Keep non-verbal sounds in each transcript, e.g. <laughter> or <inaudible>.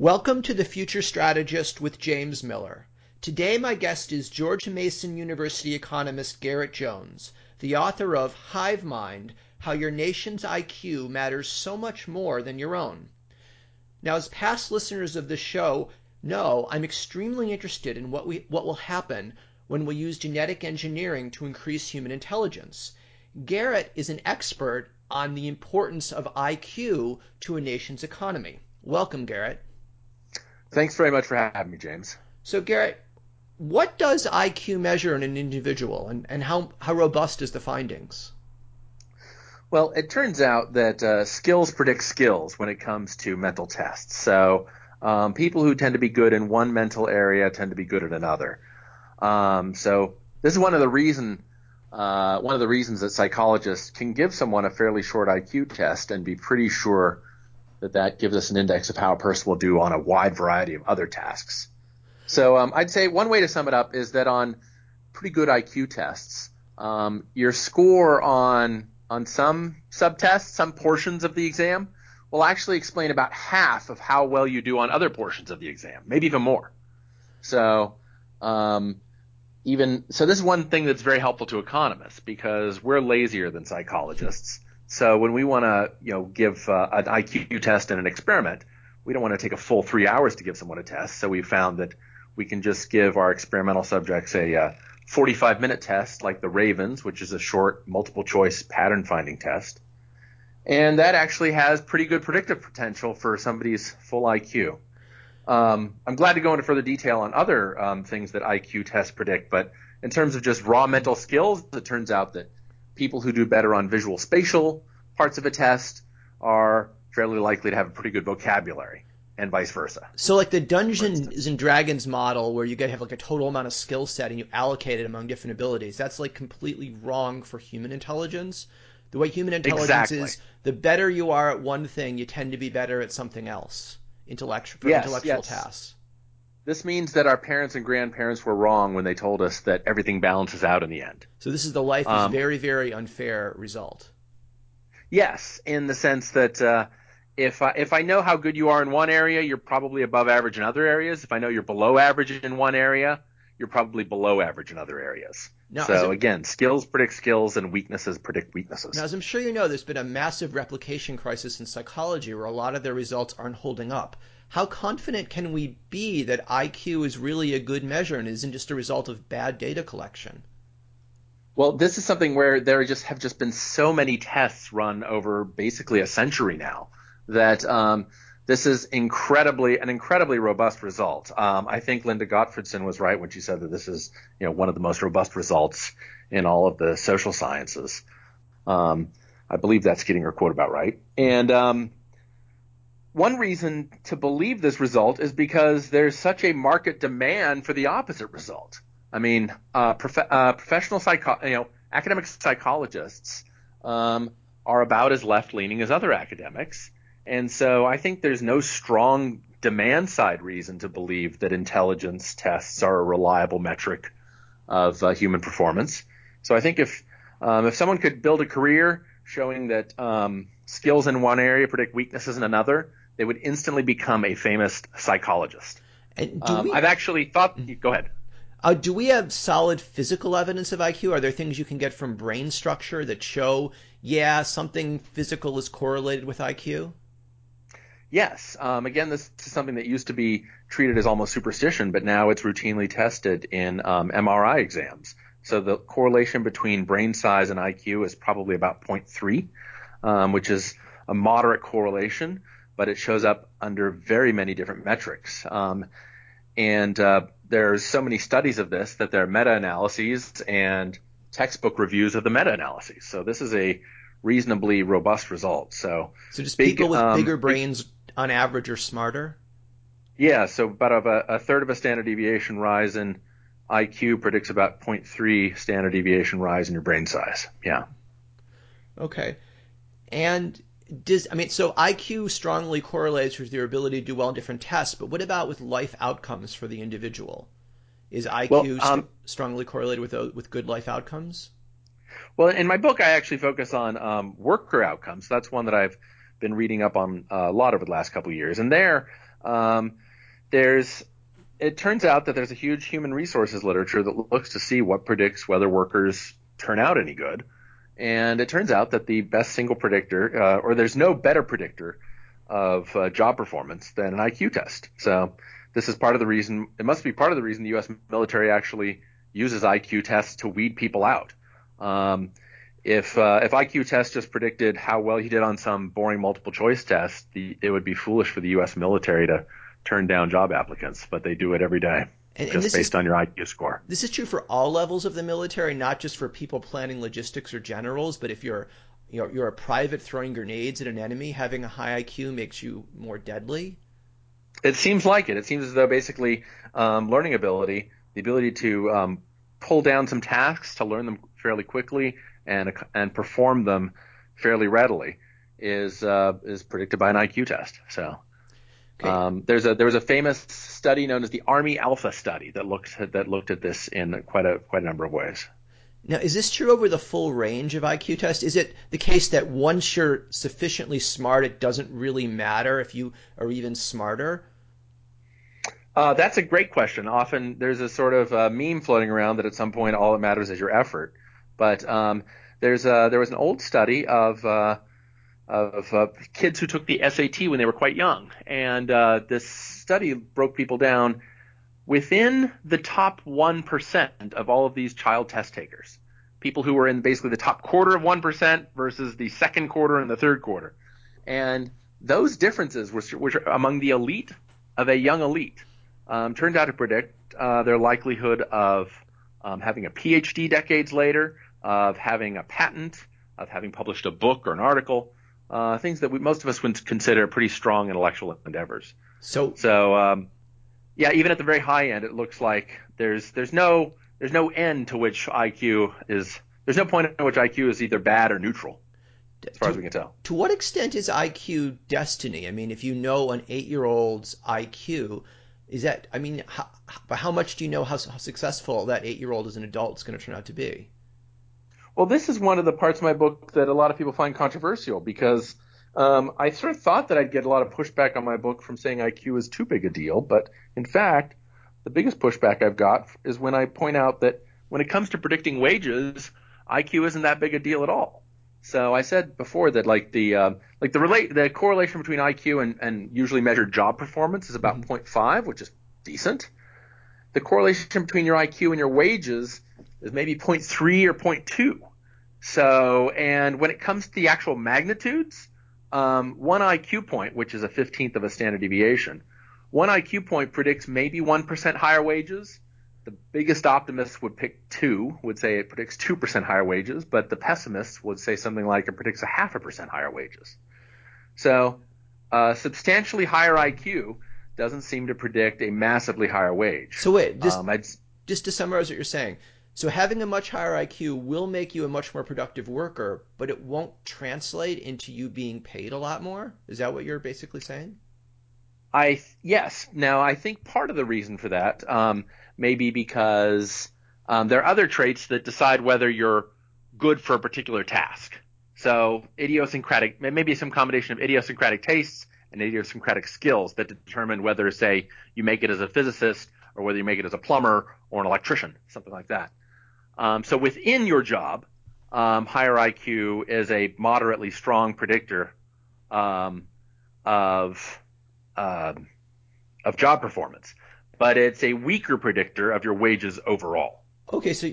Welcome to The Future Strategist with James Miller. Today, my guest is George Mason University economist Garett Jones, the author of Hive Mind How Your Nation's IQ Matters So Much More Than Your Own. Now, as past listeners of this show know, I'm extremely interested in what, we, what will happen when we use genetic engineering to increase human intelligence. Garett is an expert on the importance of IQ to a nation's economy. Welcome, Garett. Thanks very much for having me, James. So, Garett, what does IQ measure in an individual, and, and how, how robust is the findings? Well, it turns out that uh, skills predict skills when it comes to mental tests. So, um, people who tend to be good in one mental area tend to be good at another. Um, so, this is one of the reason uh, one of the reasons that psychologists can give someone a fairly short IQ test and be pretty sure that that gives us an index of how a person will do on a wide variety of other tasks. So um, I'd say one way to sum it up is that on pretty good IQ tests, um, your score on on some subtests, some portions of the exam, will actually explain about half of how well you do on other portions of the exam, maybe even more. So um, even so, this is one thing that's very helpful to economists because we're lazier than psychologists. So when we want to, you know, give uh, an IQ test in an experiment, we don't want to take a full three hours to give someone a test. So we found that we can just give our experimental subjects a uh, 45 minute test like the Ravens, which is a short multiple choice pattern finding test. And that actually has pretty good predictive potential for somebody's full IQ. Um, I'm glad to go into further detail on other um, things that IQ tests predict, but in terms of just raw mental skills, it turns out that people who do better on visual spatial parts of a test are fairly likely to have a pretty good vocabulary and vice versa. So like the Dungeons and Dragons model where you get have like a total amount of skill set and you allocate it among different abilities, that's like completely wrong for human intelligence. The way human intelligence exactly. is, the better you are at one thing, you tend to be better at something else. Intellectual for yes, intellectual yes. tasks. This means that our parents and grandparents were wrong when they told us that everything balances out in the end. So this is the life is um, very, very unfair result. Yes, in the sense that uh, if I, if I know how good you are in one area, you're probably above average in other areas. If I know you're below average in one area, you're probably below average in other areas. Now, so it, again, skills predict skills and weaknesses predict weaknesses. Now, as I'm sure you know, there's been a massive replication crisis in psychology where a lot of their results aren't holding up. How confident can we be that IQ is really a good measure and isn't just a result of bad data collection? Well, this is something where there just have just been so many tests run over basically a century now that um, this is incredibly an incredibly robust result. Um, I think Linda Gottfredson was right when she said that this is you know one of the most robust results in all of the social sciences. Um, I believe that's getting her quote about right. And um, one reason to believe this result is because there's such a market demand for the opposite result. I mean, uh, prof- uh, professional psycho, you know, academic psychologists um, are about as left-leaning as other academics, and so I think there's no strong demand side reason to believe that intelligence tests are a reliable metric of uh, human performance. So I think if um, if someone could build a career showing that um, skills in one area predict weaknesses in another, they would instantly become a famous psychologist. Um, we, I've actually thought. Go ahead. Uh, do we have solid physical evidence of IQ? Are there things you can get from brain structure that show, yeah, something physical is correlated with IQ? Yes. Um, again, this is something that used to be treated as almost superstition, but now it's routinely tested in um, MRI exams. So the correlation between brain size and IQ is probably about 0.3, um, which is a moderate correlation but it shows up under very many different metrics. Um, and uh, there's so many studies of this that there are meta-analyses and textbook reviews of the meta-analyses. So this is a reasonably robust result. So, so just big, people with um, bigger brains on average are smarter. Yeah, so about a, a, third of a standard deviation rise in IQ predicts about 0.3 standard deviation rise in your brain size. Yeah. Okay. And does I mean so IQ strongly correlates with your ability to do well in different tests, but what about with life outcomes for the individual? Is IQ well, um, st- strongly correlated with uh, with good life outcomes? Well, in my book, I actually focus on um, worker outcomes. That's one that I've been reading up on a lot over the last couple of years, and there. Um, there's it turns out that there's a huge human resources literature that looks to see what predicts whether workers turn out any good. And it turns out that the best single predictor, uh, or there's no better predictor of uh, job performance than an IQ test. So this is part of the reason, it must be part of the reason the U.S. military actually uses IQ tests to weed people out. Um, if uh, if IQ tests just predicted how well you did on some boring multiple choice test, the, it would be foolish for the U.S. military to turn down job applicants, but they do it every day. And, just and based is, on your IQ score. This is true for all levels of the military, not just for people planning logistics or generals, but if you're you know, you're a private throwing grenades at an enemy, having a high IQ makes you more deadly. It seems like it. It seems as though basically um, learning ability, the ability to um, pull down some tasks, to learn them fairly quickly, and and perform them fairly readily, is uh, is predicted by an IQ test. So Okay. Um, there's a there was a famous study known as the Army Alpha study that looked at, that looked at this in quite a quite a number of ways. Now, is this true over the full range of IQ tests? Is it the case that once you're sufficiently smart, it doesn't really matter if you are even smarter? Uh, that's a great question. Often there's a sort of uh, meme floating around that at some point all that matters is your effort. But um, there's a, there was an old study of uh, of uh, kids who took the SAT when they were quite young. And uh, this study broke people down within the top 1% of all of these child test takers. People who were in basically the top quarter of 1% versus the second quarter and the third quarter. And those differences, which, which are among the elite of a young elite, um, turned out to predict uh, their likelihood of um, having a PhD decades later, of having a patent, of having published a book or an article, uh, things that we, most of us would consider pretty strong intellectual endeavors. So, so um, yeah, even at the very high end, it looks like there's there's no there's no end to which IQ is there's no point at which IQ is either bad or neutral, as far to, as we can tell. To what extent is IQ destiny? I mean, if you know an eight-year-old's IQ, is that I mean, how, how much do you know how, how successful that eight-year-old as an adult is going to turn out to be? Well, this is one of the parts of my book that a lot of people find controversial because um, I sort of thought that I'd get a lot of pushback on my book from saying IQ is too big a deal, but in fact, the biggest pushback I've got is when I point out that when it comes to predicting wages, IQ isn't that big a deal at all. So I said before that like the uh, like the relate the correlation between IQ and, and usually measured job performance is about mm-hmm. 0.5, which is decent. The correlation between your IQ and your wages is maybe 0.3 or 0.2. So, and when it comes to the actual magnitudes, um, one IQ point, which is a 15th of a standard deviation, one IQ point predicts maybe 1% higher wages. The biggest optimist would pick two, would say it predicts 2% higher wages, but the pessimist would say something like it predicts a half a percent higher wages. So, uh, substantially higher IQ doesn't seem to predict a massively higher wage. So wait, just, um, just to summarize what you're saying, so having a much higher IQ will make you a much more productive worker, but it won't translate into you being paid a lot more. Is that what you're basically saying? I yes. Now I think part of the reason for that um, may be because um, there are other traits that decide whether you're good for a particular task. So idiosyncratic, maybe some combination of idiosyncratic tastes and idiosyncratic skills that determine whether, say, you make it as a physicist or whether you make it as a plumber or an electrician, something like that. Um, so within your job, um, higher IQ is a moderately strong predictor um, of uh, of job performance, but it's a weaker predictor of your wages overall. Okay, so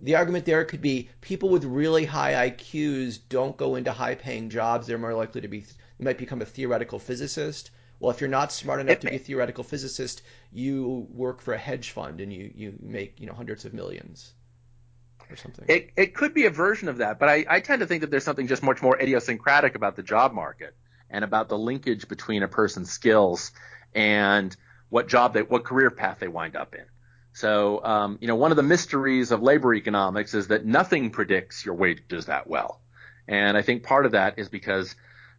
the argument there could be people with really high IQs don't go into high-paying jobs; they're more likely to be you might become a theoretical physicist. Well, if you're not smart enough it to may. be a theoretical physicist, you work for a hedge fund and you you make you know hundreds of millions or something. It it could be a version of that, but I, I tend to think that there's something just much more idiosyncratic about the job market and about the linkage between a person's skills and what job they what career path they wind up in. So um, you know, one of the mysteries of labor economics is that nothing predicts your wages that well. And I think part of that is because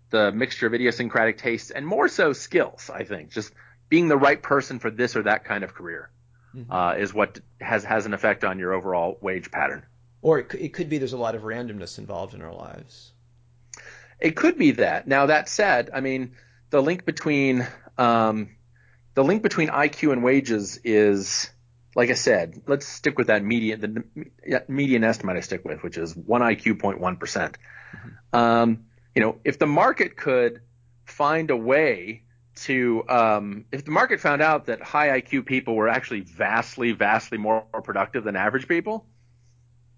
the mixture of idiosyncratic tastes and more so skills, I think, just being the right person for this or that kind of career mm-hmm. uh, is what has has an effect on your overall wage pattern. Or it, it could be there's a lot of randomness involved in our lives. It could be that. Now that said, I mean the link between um, the link between IQ and wages is, like I said, let's stick with that median, the median estimate I stick with, which is one IQ 0.1 percent. Mm-hmm. Um, you know, if the market could find a way to, um, if the market found out that high IQ people were actually vastly, vastly more productive than average people,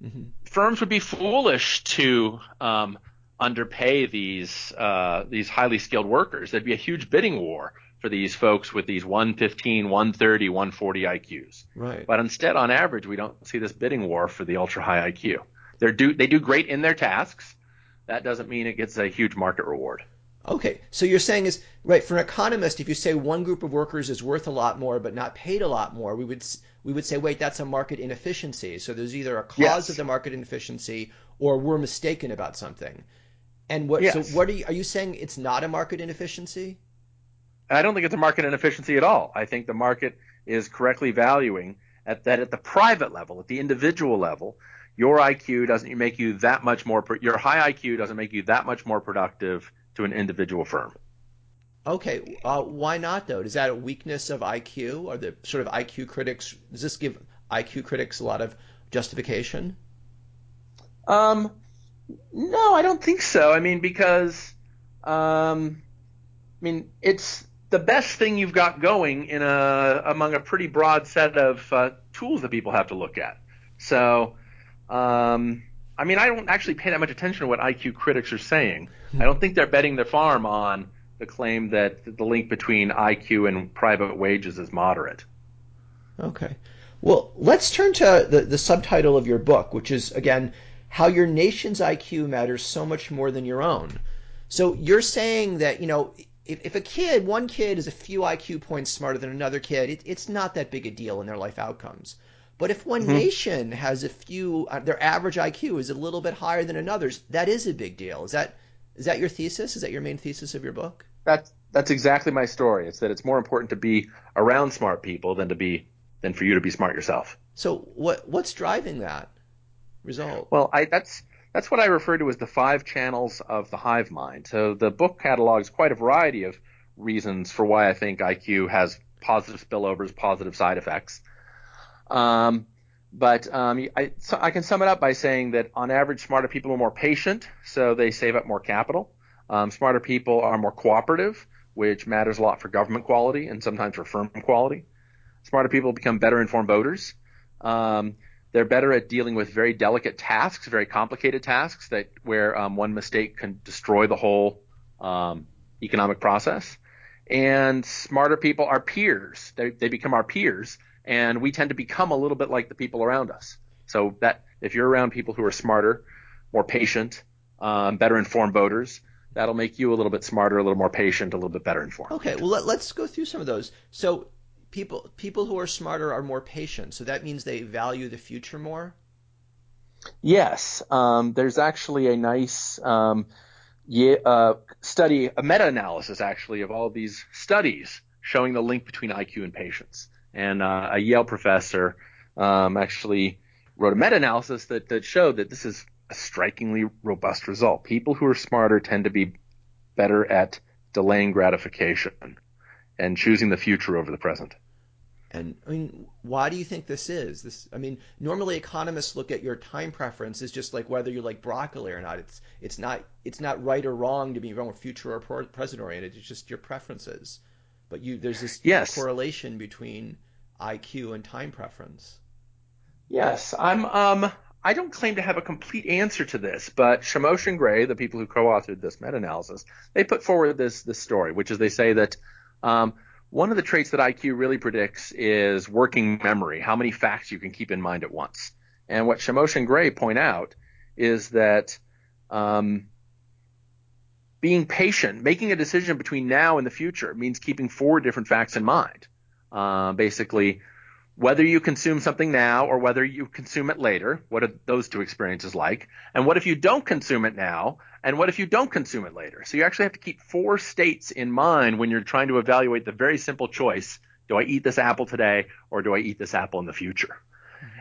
mm-hmm. firms would be foolish to um, underpay these uh, these highly skilled workers. There'd be a huge bidding war for these folks with these 115, 130, 140 IQs. Right. But instead, on average, we don't see this bidding war for the ultra high IQ. They do they do great in their tasks. That doesn't mean it gets a huge market reward. Okay, so you're saying is right for an economist, if you say one group of workers is worth a lot more but not paid a lot more, we would we would say, wait, that's a market inefficiency. So there's either a cause yes. of the market inefficiency or we're mistaken about something. And what? Yes. So what are you? Are you saying it's not a market inefficiency? I don't think it's a market inefficiency at all. I think the market is correctly valuing at that at the private level, at the individual level, your IQ doesn't make you that much more. Your high IQ doesn't make you that much more productive to an individual firm. Okay, uh, why not though? Is that a weakness of IQ? Are the sort of IQ critics? Does this give IQ critics a lot of justification? Um, no, I don't think so. I mean, because um, I mean, it's the best thing you've got going in a among a pretty broad set of uh, tools that people have to look at. So, um, I mean, I don't actually pay that much attention to what IQ critics are saying. I don't think they're betting their farm on the claim that the link between IQ and private wages is moderate. Okay. Well, let's turn to the, the subtitle of your book, which is again how your nation's IQ matters so much more than your own. So you're saying that, you know, if, if a kid, one kid is a few IQ points smarter than another kid, it, it's not that big a deal in their life outcomes. But if one mm-hmm. nation has a few, uh, their average IQ is a little bit higher than another's, that is a big deal. Is that is that your thesis? Is that your main thesis of your book? That's that's exactly my story. It's that it's more important to be around smart people than to be than for you to be smart yourself. So what what's driving that? result? Well, I, that's that's what I refer to as the five channels of the hive mind. So the book catalogs quite a variety of reasons for why I think IQ has positive spillovers, positive side effects. Um, but um, I, so I, can sum it up by saying that on average, smarter people are more patient, so they save up more capital. Um, smarter people are more cooperative, which matters a lot for government quality and sometimes for firm quality. Smarter people become better informed voters. Um, they're better at dealing with very delicate tasks, very complicated tasks that where um, one mistake can destroy the whole um, economic process. And smarter people are peers. They, they become our peers, and we tend to become a little bit like the people around us. So that if you're around people who are smarter, more patient, um, better informed voters, that'll make you a little bit smarter, a little more patient, a little bit better informed. Okay, well let, us go through some of those. So people people who are smarter are more patient. So that means they value the future more. Yes, um, there's actually a nice um, yeah, uh, study, a meta-analysis actually of all these studies showing the link between IQ and patience. And uh, a Yale professor um, actually wrote a meta-analysis that, that showed that this is a strikingly robust result. People who are smarter tend to be better at delaying gratification and choosing the future over the present. And I mean, why do you think this is? This, I mean, normally economists look at your time preference as just like whether you like broccoli or not. It's it's not it's not right or wrong to be wrong with future or present oriented. It's just your preferences. But you there's this yes. correlation between IQ and time preference. Yes, I'm um I don't claim to have a complete answer to this, but Shamosh and Gray, the people who co-authored this meta-analysis, they put forward this this story, which is they say that um, one of the traits that IQ really predicts is working memory, how many facts you can keep in mind at once. And what Shamosh and Gray point out is that um, being patient, making a decision between now and the future means keeping four different facts in mind. Uh, basically, whether you consume something now or whether you consume it later, what are those two experiences like? And what if you don't consume it now? And what if you don't consume it later? So you actually have to keep four states in mind when you're trying to evaluate the very simple choice. Do I eat this apple today or do I eat this apple in the future?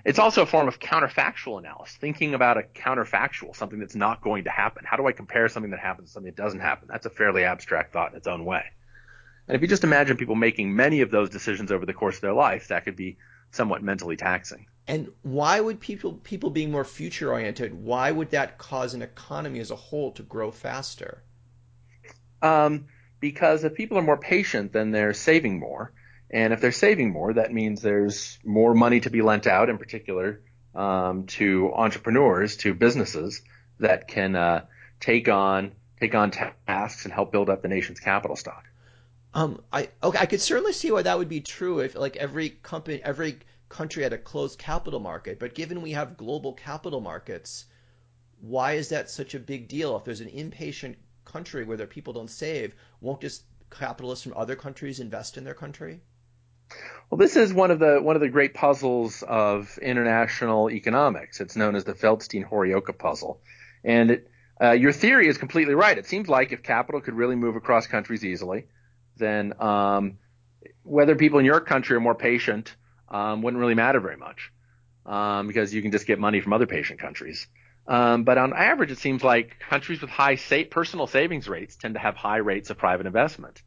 It's also a form of counterfactual analysis, thinking about a counterfactual, something that's not going to happen. How do I compare something that happens to something that doesn't happen? That's a fairly abstract thought in its own way. And if you just imagine people making many of those decisions over the course of their life, that could be somewhat mentally taxing. And why would people people being more future oriented? Why would that cause an economy as a whole to grow faster? Um, because if people are more patient, then they're saving more, and if they're saving more, that means there's more money to be lent out, in particular um, to entrepreneurs, to businesses that can uh, take on take on tasks and help build up the nation's capital stock. Um, I okay, I could certainly see why that would be true if like every company, every country had a closed capital market. But given we have global capital markets, why is that such a big deal? If there's an impatient country where their people don't save, won't just capitalists from other countries invest in their country? Well, this is one of the one of the great puzzles of international economics. It's known as the Feldstein-Horioka puzzle, and it, uh, your theory is completely right. It seems like if capital could really move across countries easily, then um, whether people in your country are more patient um, wouldn't really matter very much um, because you can just get money from other patient countries. Um, but on average, it seems like countries with high sa- personal savings rates tend to have high rates of private investment.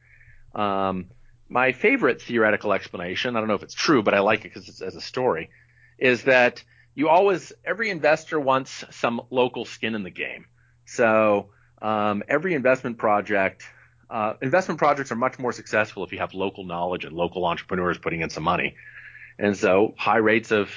Um, my favorite theoretical explanation, I don't know if it's true, but I like it because it's as a story, is that you always, every investor wants some local skin in the game. So um, every investment project, uh, investment projects are much more successful if you have local knowledge and local entrepreneurs putting in some money. And so high rates of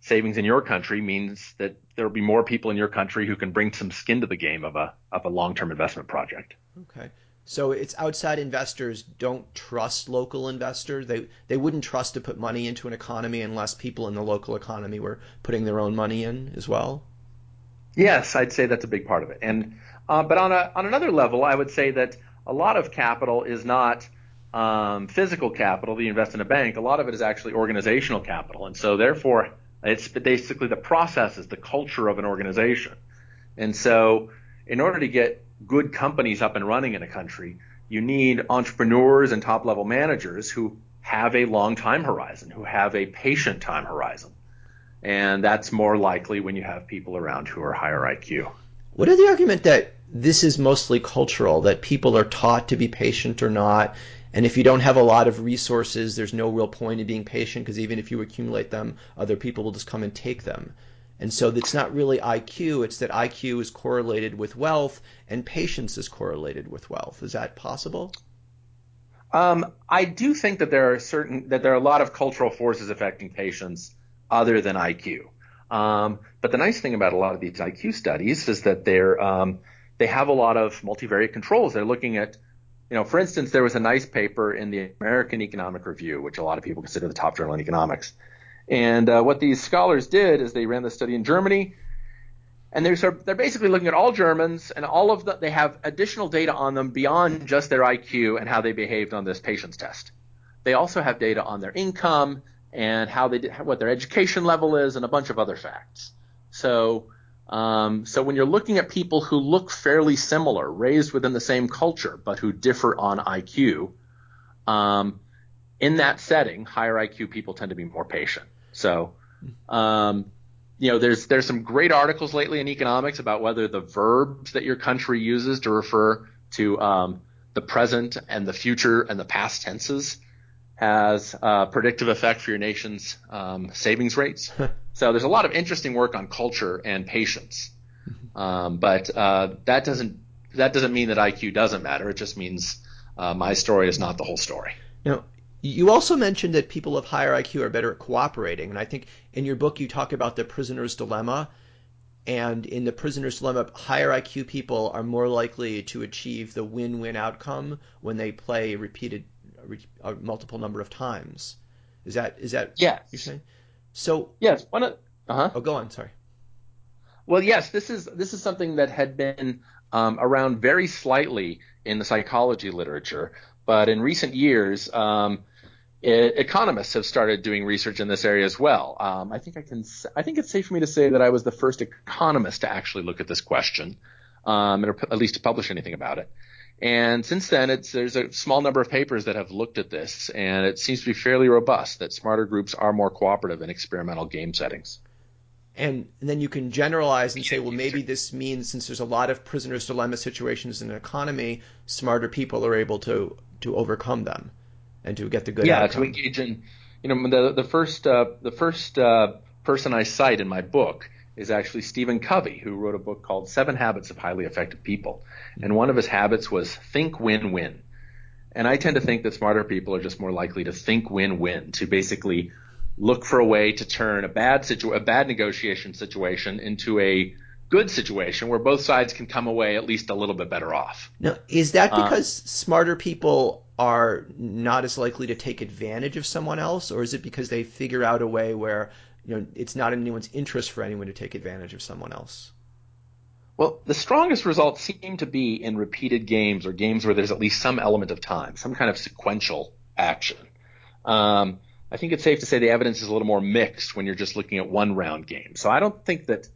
savings in your country means that there will be more people in your country who can bring some skin to the game of a of a long-term investment project. Okay. So it's outside investors don't trust local investors. They they wouldn't trust to put money into an economy unless people in the local economy were putting their own money in as well. Yes, I'd say that's a big part of it. And uh, but on a on another level, I would say that a lot of capital is not um, physical capital that you invest in a bank. A lot of it is actually organizational capital, and so therefore it's basically the processes, the culture of an organization. And so, in order to get good companies up and running in a country, you need entrepreneurs and top level managers who have a long time horizon, who have a patient time horizon. And that's more likely when you have people around who are higher IQ. What is the argument that this is mostly cultural, that people are taught to be patient or not, and if you don't have a lot of resources, there's no real point in being patient because even if you accumulate them, other people will just come and take them. And so it's not really IQ, it's that IQ is correlated with wealth and patience is correlated with wealth. Is that possible? Um, I do think that there are certain that there are a lot of cultural forces affecting patience other than IQ. Um, but the nice thing about a lot of these IQ studies is that they're um, they have a lot of multivariate controls. They're looking at you know, for instance, there was a nice paper in the American Economic Review, which a lot of people consider the top journal in economics. And uh, what these scholars did is they ran the study in Germany, and they're sort of, they're basically looking at all Germans and all of the they have additional data on them beyond just their IQ and how they behaved on this patience test. They also have data on their income and how they did, what their education level is and a bunch of other facts. So um, so when you're looking at people who look fairly similar, raised within the same culture, but who differ on IQ, um, in that setting, higher IQ people tend to be more patient. So, um, you know, there's there's some great articles lately in economics about whether the verbs that your country uses to refer to um, the present and the future and the past tenses has a predictive effect for your nation's um, savings rates. <laughs> so there's a lot of interesting work on culture and patience, um, but uh, that doesn't that doesn't mean that IQ doesn't matter. It just means uh, my story is not the whole story. Now, you also mentioned that people of higher IQ are better at cooperating, and I think in your book you talk about the prisoner's dilemma. And in the prisoner's dilemma, higher IQ people are more likely to achieve the win-win outcome when they play repeated a multiple number of times. Is that is that yes. you're saying? So yes, one of uh-huh. Oh, go on. Sorry. Well, yes, this is this is something that had been um, around very slightly in the psychology literature, but in recent years, um, it, economists have started doing research in this area as well. Um, I think I can. I think it's safe for me to say that I was the first economist to actually look at this question, um, or at least to publish anything about it. And since then, there's a small number of papers that have looked at this, and it seems to be fairly robust that smarter groups are more cooperative in experimental game settings. And then you can generalize and say, well, maybe this means since there's a lot of prisoner's dilemma situations in an economy, smarter people are able to to overcome them and to get the good yeah, outcome. to engage in, you know, the the first uh, the first uh, person I cite in my book is actually Stephen Covey, who wrote a book called Seven Habits of Highly Effective People, and one of his habits was think win-win. And I tend to think that smarter people are just more likely to think win-win, to basically look for a way to turn a bad situ- a bad negotiation situation into a good situation where both sides can come away at least a little bit better off. Now, is that because uh, smarter people are not as likely to take advantage of someone else, or is it because they figure out a way where you know it's not in anyone's interest for anyone to take advantage of someone else? Well, the strongest results seem to be in repeated games or games where there's at least some element of time, some kind of sequential action. Um, I think it's safe to say the evidence is a little more mixed when you're just looking at one round games. So I don't think that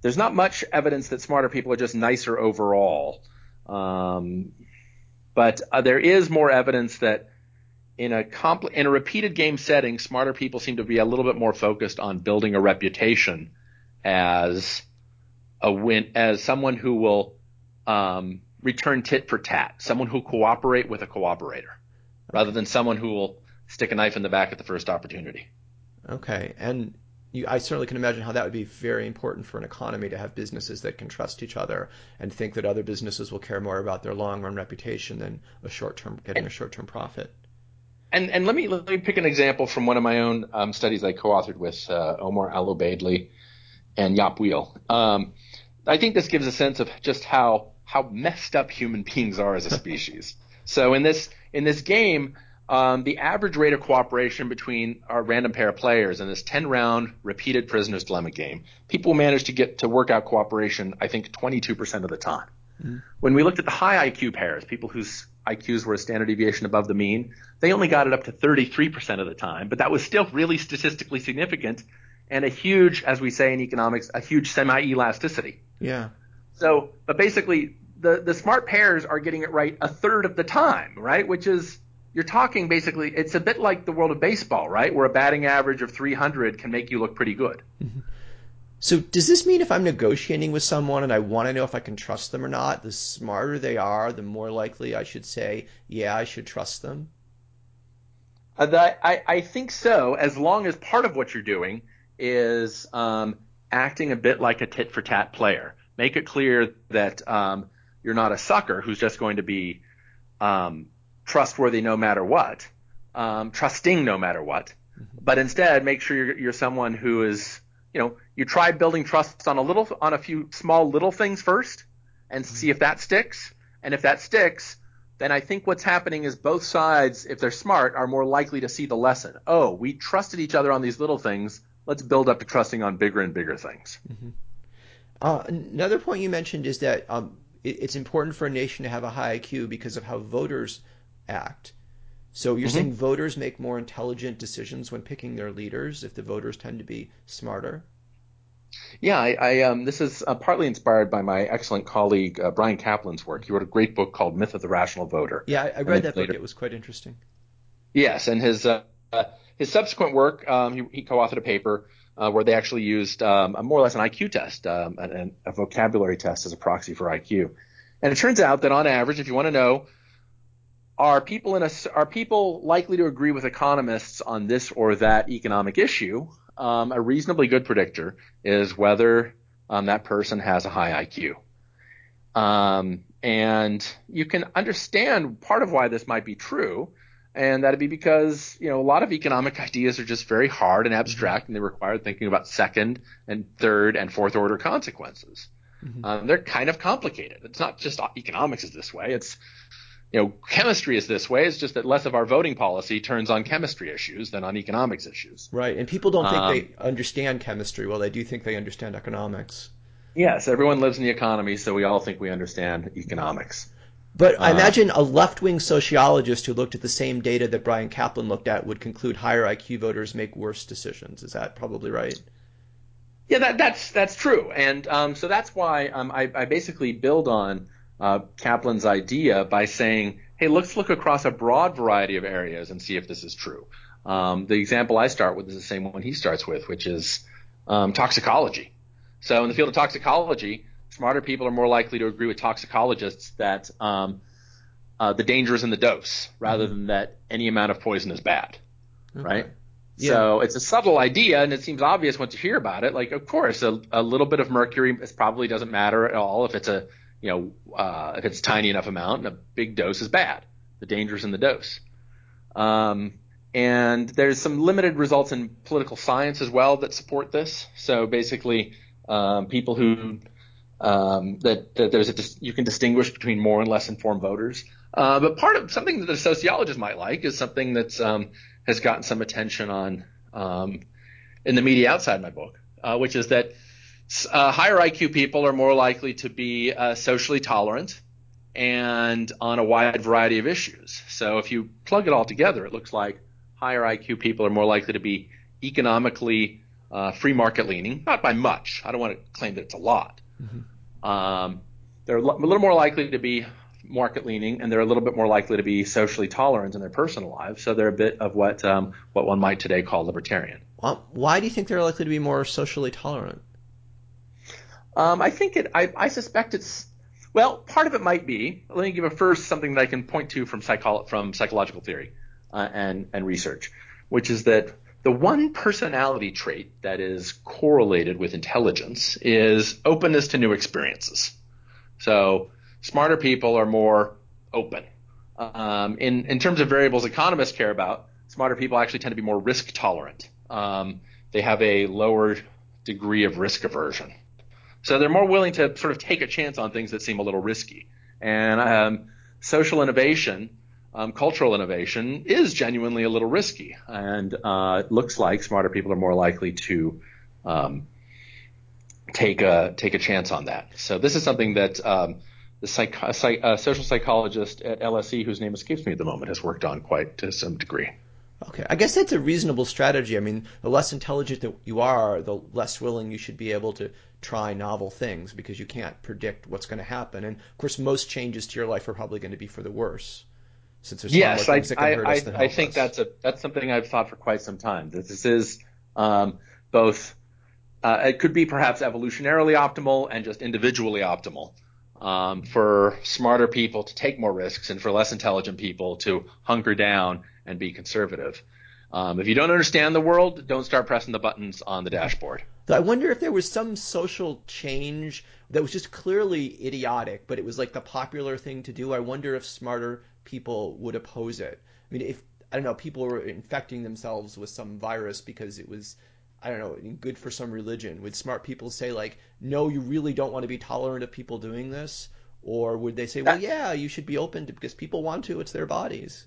there's not much evidence that smarter people are just nicer overall. Um, but uh, there is more evidence that in a compl- in a repeated game setting, smarter people seem to be a little bit more focused on building a reputation as a win, as someone who will um, return tit for tat, someone who cooperate with a cooperator, rather than someone who will stick a knife in the back at the first opportunity. Okay, and you, I certainly can imagine how that would be very important for an economy to have businesses that can trust each other and think that other businesses will care more about their long run reputation than a short term getting a short term profit. And and let me let me pick an example from one of my own um, studies I co-authored with uh, Omar Al-Ubaydli and Jaap Weel. Um, I think this gives a sense of just how how messed up human <laughs> beings are as a species. so in this in this game, um, the average rate of cooperation between our random pair of players in this 10 round repeated prisoner's dilemma game, people manage to get to work out cooperation, I think, 22% of the time. Mm-hmm. When we looked at the high IQ pairs, people whose IQs were a standard deviation above the mean, they only got it up to 33% of the time, but that was still really statistically significant and a huge, as we say in economics, a huge semi-elasticity. Yeah. So, but basically, the, the smart pairs are getting it right a third of the time, right? Which is you're talking basically, it's a bit like the world of baseball, right? Where a batting average of 300 can make you look pretty good. Mm-hmm. So does this mean if I'm negotiating with someone and I want to know if I can trust them or not, the smarter they are, the more likely I should say, yeah, I should trust them? Uh, I, I think so, as long as part of what you're doing is um, acting a bit like a tit for tat player. Make it clear that um, you're not a sucker who's just going to be um, trustworthy no matter what, um, trusting no matter what, mm-hmm. but instead make sure you're, you're someone who is, you know, you try building trust on a little, on a few small little things first and mm-hmm. see if that sticks. And if that sticks, then I think what's happening is both sides, if they're smart, are more likely to see the lesson. Oh, we trusted each other on these little things. Let's build up to trusting on bigger and bigger things. Mm-hmm. Uh, another point you mentioned is that um, it, it's important for a nation to have a high IQ because of how voters act. So you're mm-hmm. saying voters make more intelligent decisions when picking their leaders if the voters tend to be smarter? Yeah, I, I um, this is uh, partly inspired by my excellent colleague uh, Bryan Caplan's work. He wrote a great book called Myth of the Rational Voter. Yeah, I, I read that later, book. It was quite interesting. Yes, and his uh, his subsequent work, um, he, he, co-authored a paper uh, where they actually used um, a more or less an IQ test, um, a, a vocabulary test as a proxy for IQ. And it turns out that on average, if you want to know are people in a, are people likely to agree with economists on this or that economic issue? Um, a reasonably good predictor is whether um, that person has a high IQ. Um, and you can understand part of why this might be true, and that'd be because you know a lot of economic <laughs> ideas are just very hard and abstract, and they require thinking about second and third and fourth order consequences. Mm-hmm. Um, they're kind of complicated. It's not just economics is this way. It's you know, chemistry is this way. It's just that less of our voting policy turns on chemistry issues than on economics issues. Right. And people don't think um, they understand chemistry. Well, they do think they understand economics. Yes, everyone lives in the economy, so we all think we understand economics. But I uh, imagine a left wing sociologist who looked at the same data that Bryan Caplan looked at would conclude higher IQ voters make worse decisions. Is that probably right? Yeah, that, that's that's true, and um, so that's why um, I, I basically build on uh, Caplan's idea by saying, hey, let's look across a broad variety of areas and see if this is true. Um, the example I start with is the same one he starts with, which is um, toxicology. So in the field of toxicology, smarter people are more likely to agree with toxicologists that um, uh, the danger is in the dose rather mm-hmm. than that any amount of poison is bad, okay. right? Yeah. So it's a subtle idea, and it seems obvious once you hear about it. Like, of course, a, a little bit of mercury probably doesn't matter at all if it's a you know uh, if it's tiny enough amount, and a big dose is bad. The danger is in the dose. Um, and there's some limited results in political science as well that support this. So basically, um, people who um, that, that, there's a you can distinguish between more and less informed voters. Uh, but part of something that a sociologist might like is something that's um, has gotten some attention on um, in the media outside my book, uh, which is that uh, higher IQ people are more likely to be uh, socially tolerant and on a wide variety of issues. So if you plug it all together, it looks like higher IQ people are more likely to be economically uh, free market leaning, not by much. I don't want to claim that it's a lot. Mm-hmm. Um, they're a little more likely to be market leaning, and they're a little bit more likely to be socially tolerant in their personal lives. So they're a bit of what um, what one might today call libertarian. Well, why do you think they're likely to be more socially tolerant? Um, I think it. I, I, suspect it's. Well, part of it might be. Let me give a first something that I can point to from psycholo- from psychological theory uh, and and research, which is that the one personality trait that is correlated with intelligence is openness to new experiences. So smarter people are more open. Um, in, in terms of variables economists care about, smarter people actually tend to be more risk tolerant. Um, they have a lower degree of risk aversion. So they're more willing to sort of take a chance on things that seem a little risky. And um, social innovation, um, cultural innovation, is genuinely a little risky. And uh, it looks like smarter people are more likely to um, take a take a chance on that. So this is something that um, the psych, a, social psychologist at LSE, whose name escapes me at the moment, has worked on quite to some degree. Okay, I guess that's a reasonable strategy. I mean, the less intelligent that you are, the less willing you should be able to try novel things because you can't predict what's going to happen. And of course, most changes to your life are probably going to be for the worse, since there's yes, I, I, I, I think us. that's a that's something I've thought for quite some time. That this is um, both. Uh, it could be perhaps evolutionarily optimal and just individually optimal um, for smarter people to take more risks and for less intelligent people to hunker down and be conservative. Um, if you don't understand the world, don't start pressing the buttons on the dashboard. I wonder if there was some social change that was just clearly idiotic, but it was like the popular thing to do. I wonder if smarter people would oppose it. I mean, if I don't know, people were infecting themselves with some virus because it was I don't know, good for some religion? Would smart people say like, no, you really don't want to be tolerant of people doing this? Or would they say, well, yeah, you should be open to because people want to, it's their bodies?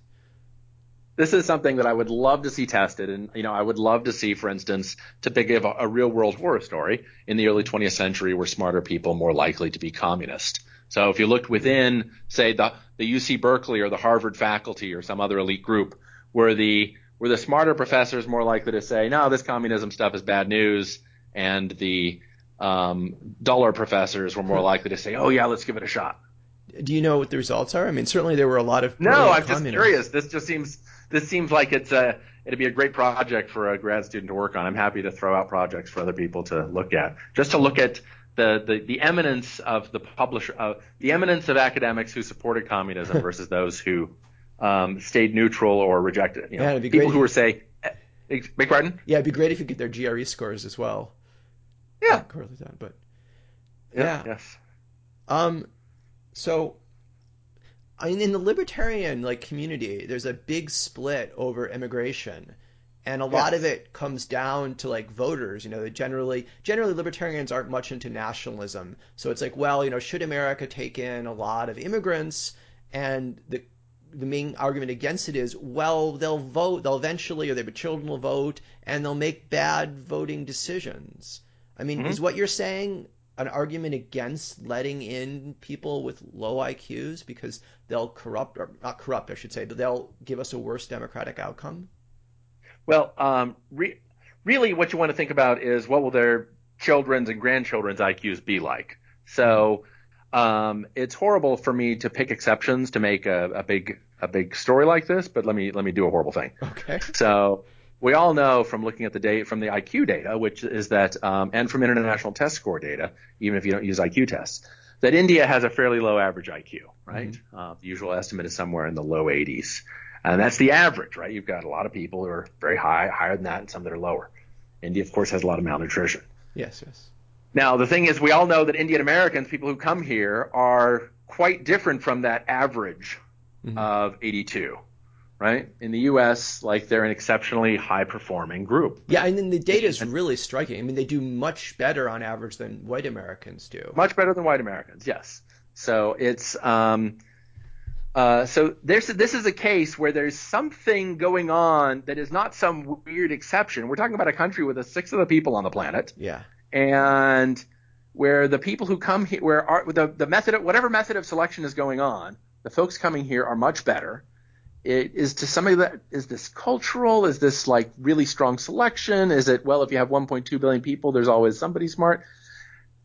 This is something that I would love to see tested, and you know, I would love to see, for instance, to give a, a real world horror story in the early 20th century, were smarter people more likely to be communist? So if you looked within, say, the the UC Berkeley or the Harvard faculty or some other elite group, where the were the smarter professors more likely to say, no, this communism stuff is bad news, and the um, duller professors were more likely to say, oh yeah, let's give it a shot. Do you know what the results are? I mean, certainly there were a lot of no. I'm just curious. This just seems this seems like it's a it'd be a great project for a grad student to work on. I'm happy to throw out projects for other people to look at, just to look at the the, the eminence of the publisher, uh, the eminence of academics who supported communism <laughs> versus those who um, stayed neutral or rejected. You know, yeah, it'd be people great who were say, eh, beg pardon? Yeah, it'd be great if you get their GRE scores as well. Yeah, correlate that, but yeah, yeah. yes. Um, so I mean, in the libertarian like community, there's a big split over immigration. And a yes. lot of it comes down to like voters, you know, generally generally libertarians aren't much into nationalism. So it's like, well, you know, should America take in a lot of immigrants? And the the main argument against it is, well, they'll vote, they'll eventually, or their children will vote, and they'll make bad voting decisions. I mean, mm-hmm. is what you're saying an argument against letting in people with low IQs because they'll corrupt, or not corrupt, I should say, but they'll give us a worse democratic outcome? Well, um, re- really, what you want to think about is what will their children's and grandchildren's IQs be like? So, um, it's horrible for me to pick exceptions to make a, a big a big story like this, but let me let me do a horrible thing. Okay. So we all know from looking at the data from the IQ data, which is that, um, and from international test score data, even if you don't use IQ tests, that India has a fairly low average IQ, right? Mm-hmm. Uh, the usual estimate is somewhere in the low 80s. And that's the average, right? You've got a lot of people who are very high, higher than that, and some that are lower. India, of course, has a lot of malnutrition. Yes, yes. Now, the thing is, we all know that Indian Americans, people who come here, are quite different from that average mm-hmm. of 82 right? In the U.S., like they're an exceptionally high performing group. Yeah, and then the data is really striking. I mean, they do much better on average than white Americans do. Much better than white Americans, yes. So it's um, uh, so there's this is a case where there's something going on that is not some weird exception. We're talking about a country with a sixth of the people on the planet. Yeah. And where the people who come here, where are, the the method, of, whatever method of selection is going on, the folks coming here are much better. It is to somebody that is this cultural? Is this like really strong selection? Is it well, if you have 1.2 billion people, there's always somebody smart?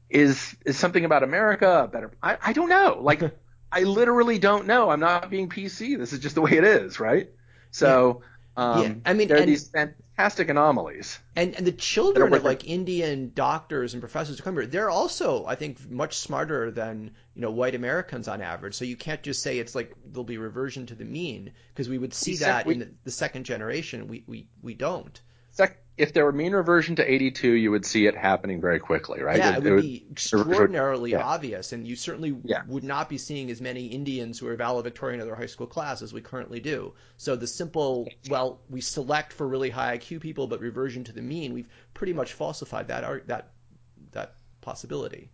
Is is something about America better? I, I don't know. Like <laughs> I literally don't know. I'm not being PC. This is just the way it is, right? So yeah. Um, yeah. I mean, there are and, these fantastic anomalies. And and the children of like Indian doctors and professors who come here, they're also, I think, much smarter than you know white Americans on average. So you can't just say it's like there'll be reversion to the mean because we would see we that in the, the, second generation. We we we don't. Sec- if there were mean reversion to 82, you would see it happening very quickly, right? Yeah, it, it would, would be extraordinarily yeah. obvious, and you certainly yeah. would not be seeing as many Indians who are valedictorian of their high school class as we currently do. So the simple, well, we select for really high IQ people, but reversion to the mean, we've pretty much falsified that that that possibility.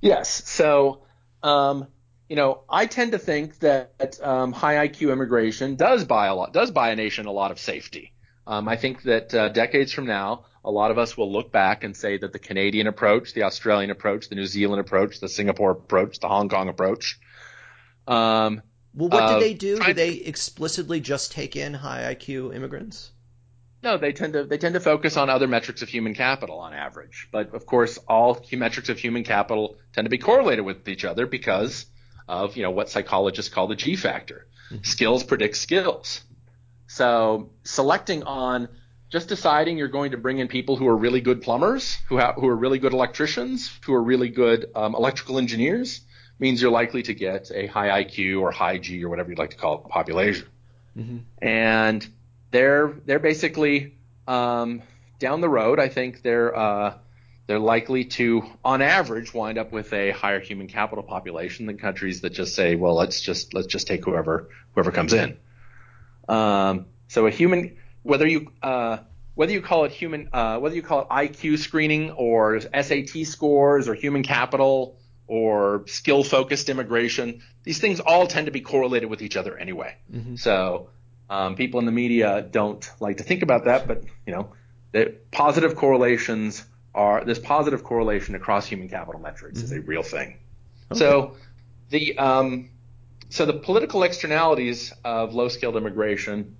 Yes. So, um, you know, I tend to think that um, high IQ immigration does buy a lot, does buy a nation a lot of safety. Um, I think that uh, decades from now, a lot of us will look back and say that the Canadian approach, the Australian approach, the New Zealand approach, the Singapore approach, the Hong Kong approach. Um, well, what uh, do they do? Do they explicitly just take in high IQ immigrants? No, they tend to they tend to focus on other metrics of human capital on average. But of course, all metrics of human capital tend to be correlated with each other because of you know what psychologists call the G factor. Mm-hmm. Skills predict skills. So selecting on just deciding you're going to bring in people who are really good plumbers, who, ha- who are really good electricians, who are really good um, electrical engineers, means you're likely to get a high IQ or high G or whatever you'd like to call it population. Mm-hmm. And they're they're basically um, down the road. I think they're uh, they're likely to, on average, wind up with a higher human capital population than countries that just say, well, let's just let's just take whoever whoever comes in. Um, so a human, whether you uh, whether you call it human, uh, whether you call it IQ screening or SAT scores or human capital or skill focused immigration, these things all tend to be correlated with each other anyway. Mm-hmm. So um, people in the media don't like to think about that, but you know, the positive correlations are this positive correlation across human capital metrics mm-hmm. is a mm-hmm. real thing. Okay. So the um, so the political externalities of low-skilled immigration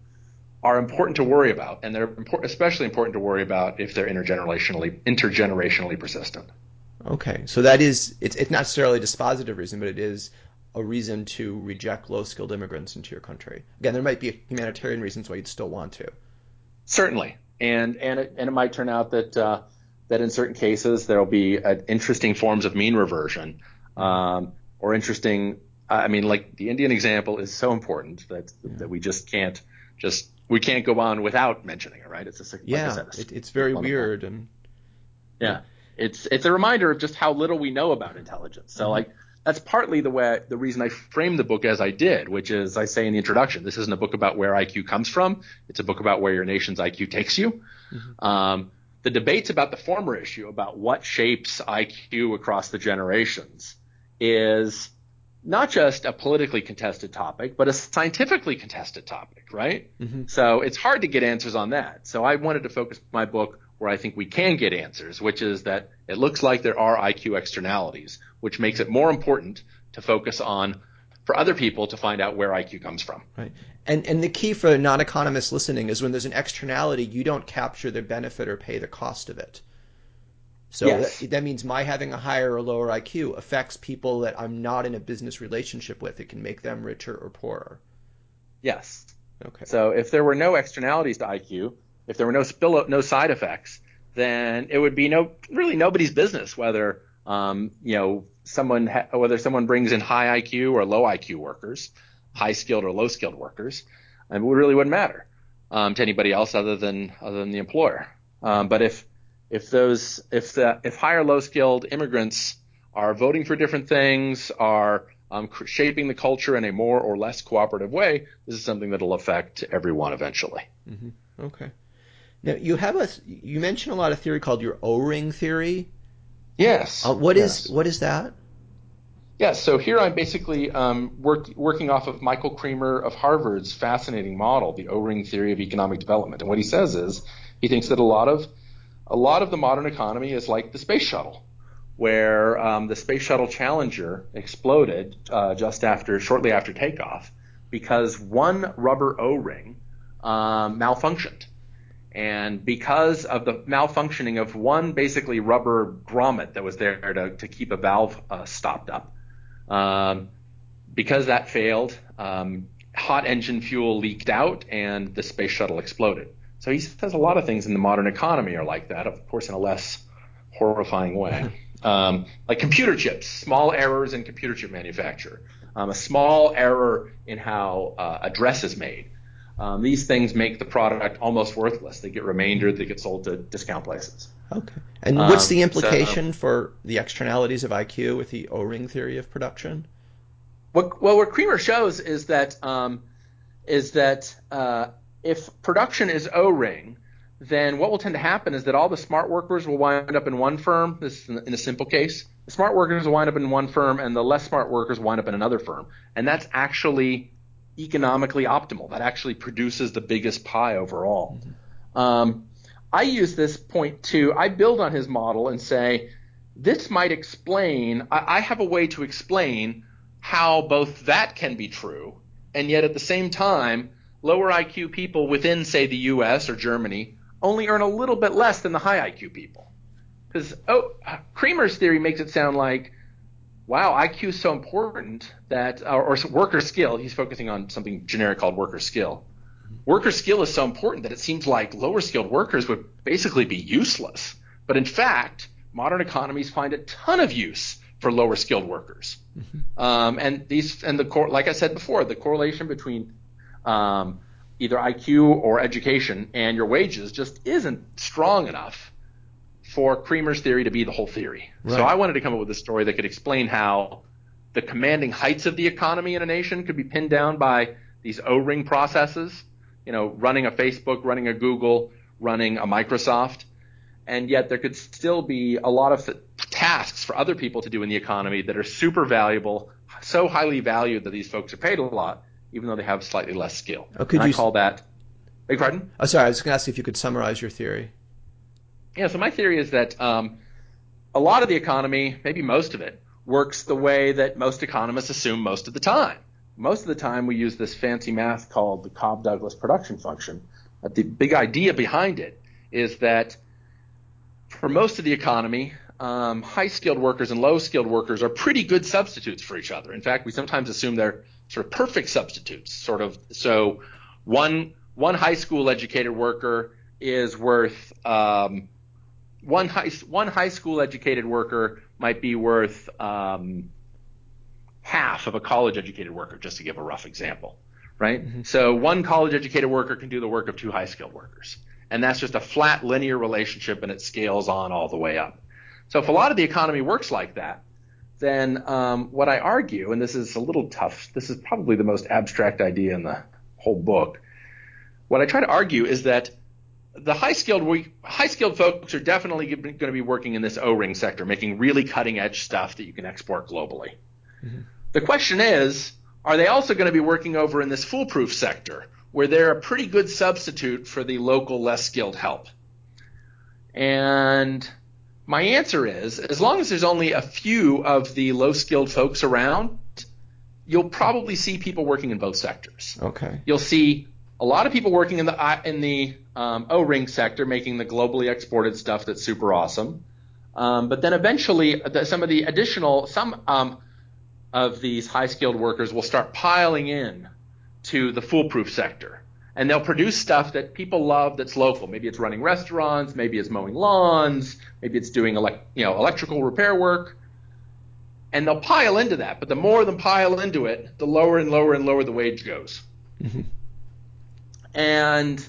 are important to worry about, and they're especially important to worry about if they're intergenerationally intergenerationally persistent. Okay, so that is it's it's not necessarily a dispositive reason, but it is a reason to reject low-skilled immigrants into your country. Again, there might be humanitarian reasons why you'd still want to. Certainly, and and it, and it might turn out that uh, that in certain cases there will be uh, interesting forms of mean reversion um, or interesting I mean, like the Indian example is so important that yeah. that we just can't just we can't go on without mentioning it, right? It's a yeah, like said, it, it's very weird and yeah, it's it's a reminder of just how little we know about intelligence. So mm-hmm. like that's partly the way the reason I framed the book as I did, which is I say in the introduction, this isn't a book about where IQ comes from. It's a book about where your nation's IQ takes you. Mm-hmm. Um, the debates about the former issue about what shapes IQ across the generations is not just a politically contested topic, but a scientifically contested topic, right? Mm-hmm. So it's hard to get answers on that. So I wanted to focus my book where I think we can get answers, which is that it looks like there are IQ externalities, which makes it more important to focus on for other people to find out where IQ comes from. Right. And and the key for non-economists listening is when there's an externality, you don't capture the benefit or pay the cost of it. So yes. that, that, means my having a higher or lower IQ affects people that I'm not in a business relationship with. It can make them richer or poorer. Yes. Okay. So if there were no externalities to IQ, if there were no spill no side effects, then it would be no really nobody's business whether Um, you know, someone ha- whether someone brings in high IQ or low IQ workers, high skilled or low skilled workers, and it really wouldn't matter um, to anybody else other than other than the employer. Um, but if if those if the if high or low skilled immigrants are voting for different things, are um, shaping the culture in a more or less cooperative way, this is something that will affect everyone eventually. Mm-hmm. Okay. Now you have a you mentioned a lot of theory called your O-ring theory. Yes. Uh, what yes. is what is that? Yeah, so here I'm basically um, work, working off of Michael Kremer of Harvard's fascinating model, the O-ring theory of economic development. And what he says is he thinks that a lot of a lot of the modern economy is like the space shuttle, where um, the space shuttle Challenger exploded uh, just after, shortly after takeoff, because one rubber O-ring um, malfunctioned. And because of the malfunctioning of one basically rubber grommet that was there to, to keep a valve uh, stopped up, um, because that failed, um, hot engine fuel leaked out and the space shuttle exploded. So he says a lot of things in the modern economy are like that, of course, in a less horrifying way. Um, like computer chips, small errors in computer chip manufacture, um, a small error in how uh, a dress is made. Um, these things make the product almost worthless. They get remaindered, they get sold to discount places. Okay. And what's the implication so, for the externalities of IQ with the O-ring theory of production? What, well, what Kremer shows is that um, is that uh, if production is O-ring, then what will tend to happen is that all the smart workers will wind up in one firm. This is in a simple case. The smart workers will wind up in one firm, and the less smart workers wind up in another firm. And that's actually economically optimal. That actually produces the biggest pie overall. Mm-hmm. Um, I use this point to I build on his model and say this might explain. I, I have a way to explain how both that can be true, and yet at the same time, lower IQ people within, say, the U.S. or Germany only earn a little bit less than the high IQ people. Because oh, Kremer's theory makes it sound like, wow, IQ is so important that, or, or worker skill. He's focusing on something generic called worker skill. Worker skill is so important that it seems like lower skilled workers would basically be useless. But in fact, modern economies find a ton of use for lower skilled workers. Mm-hmm. Um, and these, and the like I said before, the correlation between um, either IQ or education and your wages just isn't strong enough for Kremer's theory to be the whole theory. Right. So I wanted to come up with a story that could explain how the commanding heights of the economy in a nation could be pinned down by these O-ring processes, you know, running a Facebook, running a Google, running a Microsoft, and yet there could still be a lot of tasks for other people to do in the economy that are super valuable, so highly valued that these folks are paid a lot, even though they have slightly less skill. Oh, could and you I call that. Beg pardon? Oh, sorry. I was going to ask if you could summarize your theory. Yeah. So my theory is that um, a lot of the economy, maybe most of it, works the way that most economists assume most of the time. Most of the time, we use this fancy math called the Cobb-Douglas production function. But the big idea behind it is that for most of the economy, um, high skilled workers and low skilled workers are pretty good substitutes for each other. In fact, we sometimes assume they're sort of perfect substitutes. Sort of so one one high school educated worker is worth um, one high one high school educated worker might be worth um, half of a college educated worker, just to give a rough example, right? Mm-hmm. So one college educated worker can do the work of two high skilled workers, and that's just a flat linear relationship, and it scales on all the way up. So if a lot of the economy works like that, then um, what I argue, and this is a little tough, this is probably the most abstract idea in the whole book. What I try to argue is that the high skilled high skilled folks are definitely going to be working in this O-ring sector, making really cutting edge stuff that you can export globally. Mm-hmm. The question is, are they also going to be working over in this foolproof sector, where they're a pretty good substitute for the local less skilled help? And my answer is as long as there's only a few of the low skilled folks around, you'll probably see people working in both sectors. Okay. You'll see a lot of people working in the in the um, O-ring sector, making the globally exported stuff that's super awesome. Um, but then eventually, the, some of the additional some um, of these high skilled workers will start piling in to the foolproof sector, and they'll produce stuff that people love that's local. Maybe it's running restaurants, maybe it's mowing lawns, maybe it's doing elect, you know, electrical repair work. And they'll pile into that, but the more of them pile into it, the lower and lower and lower the wage goes. Mm-hmm. And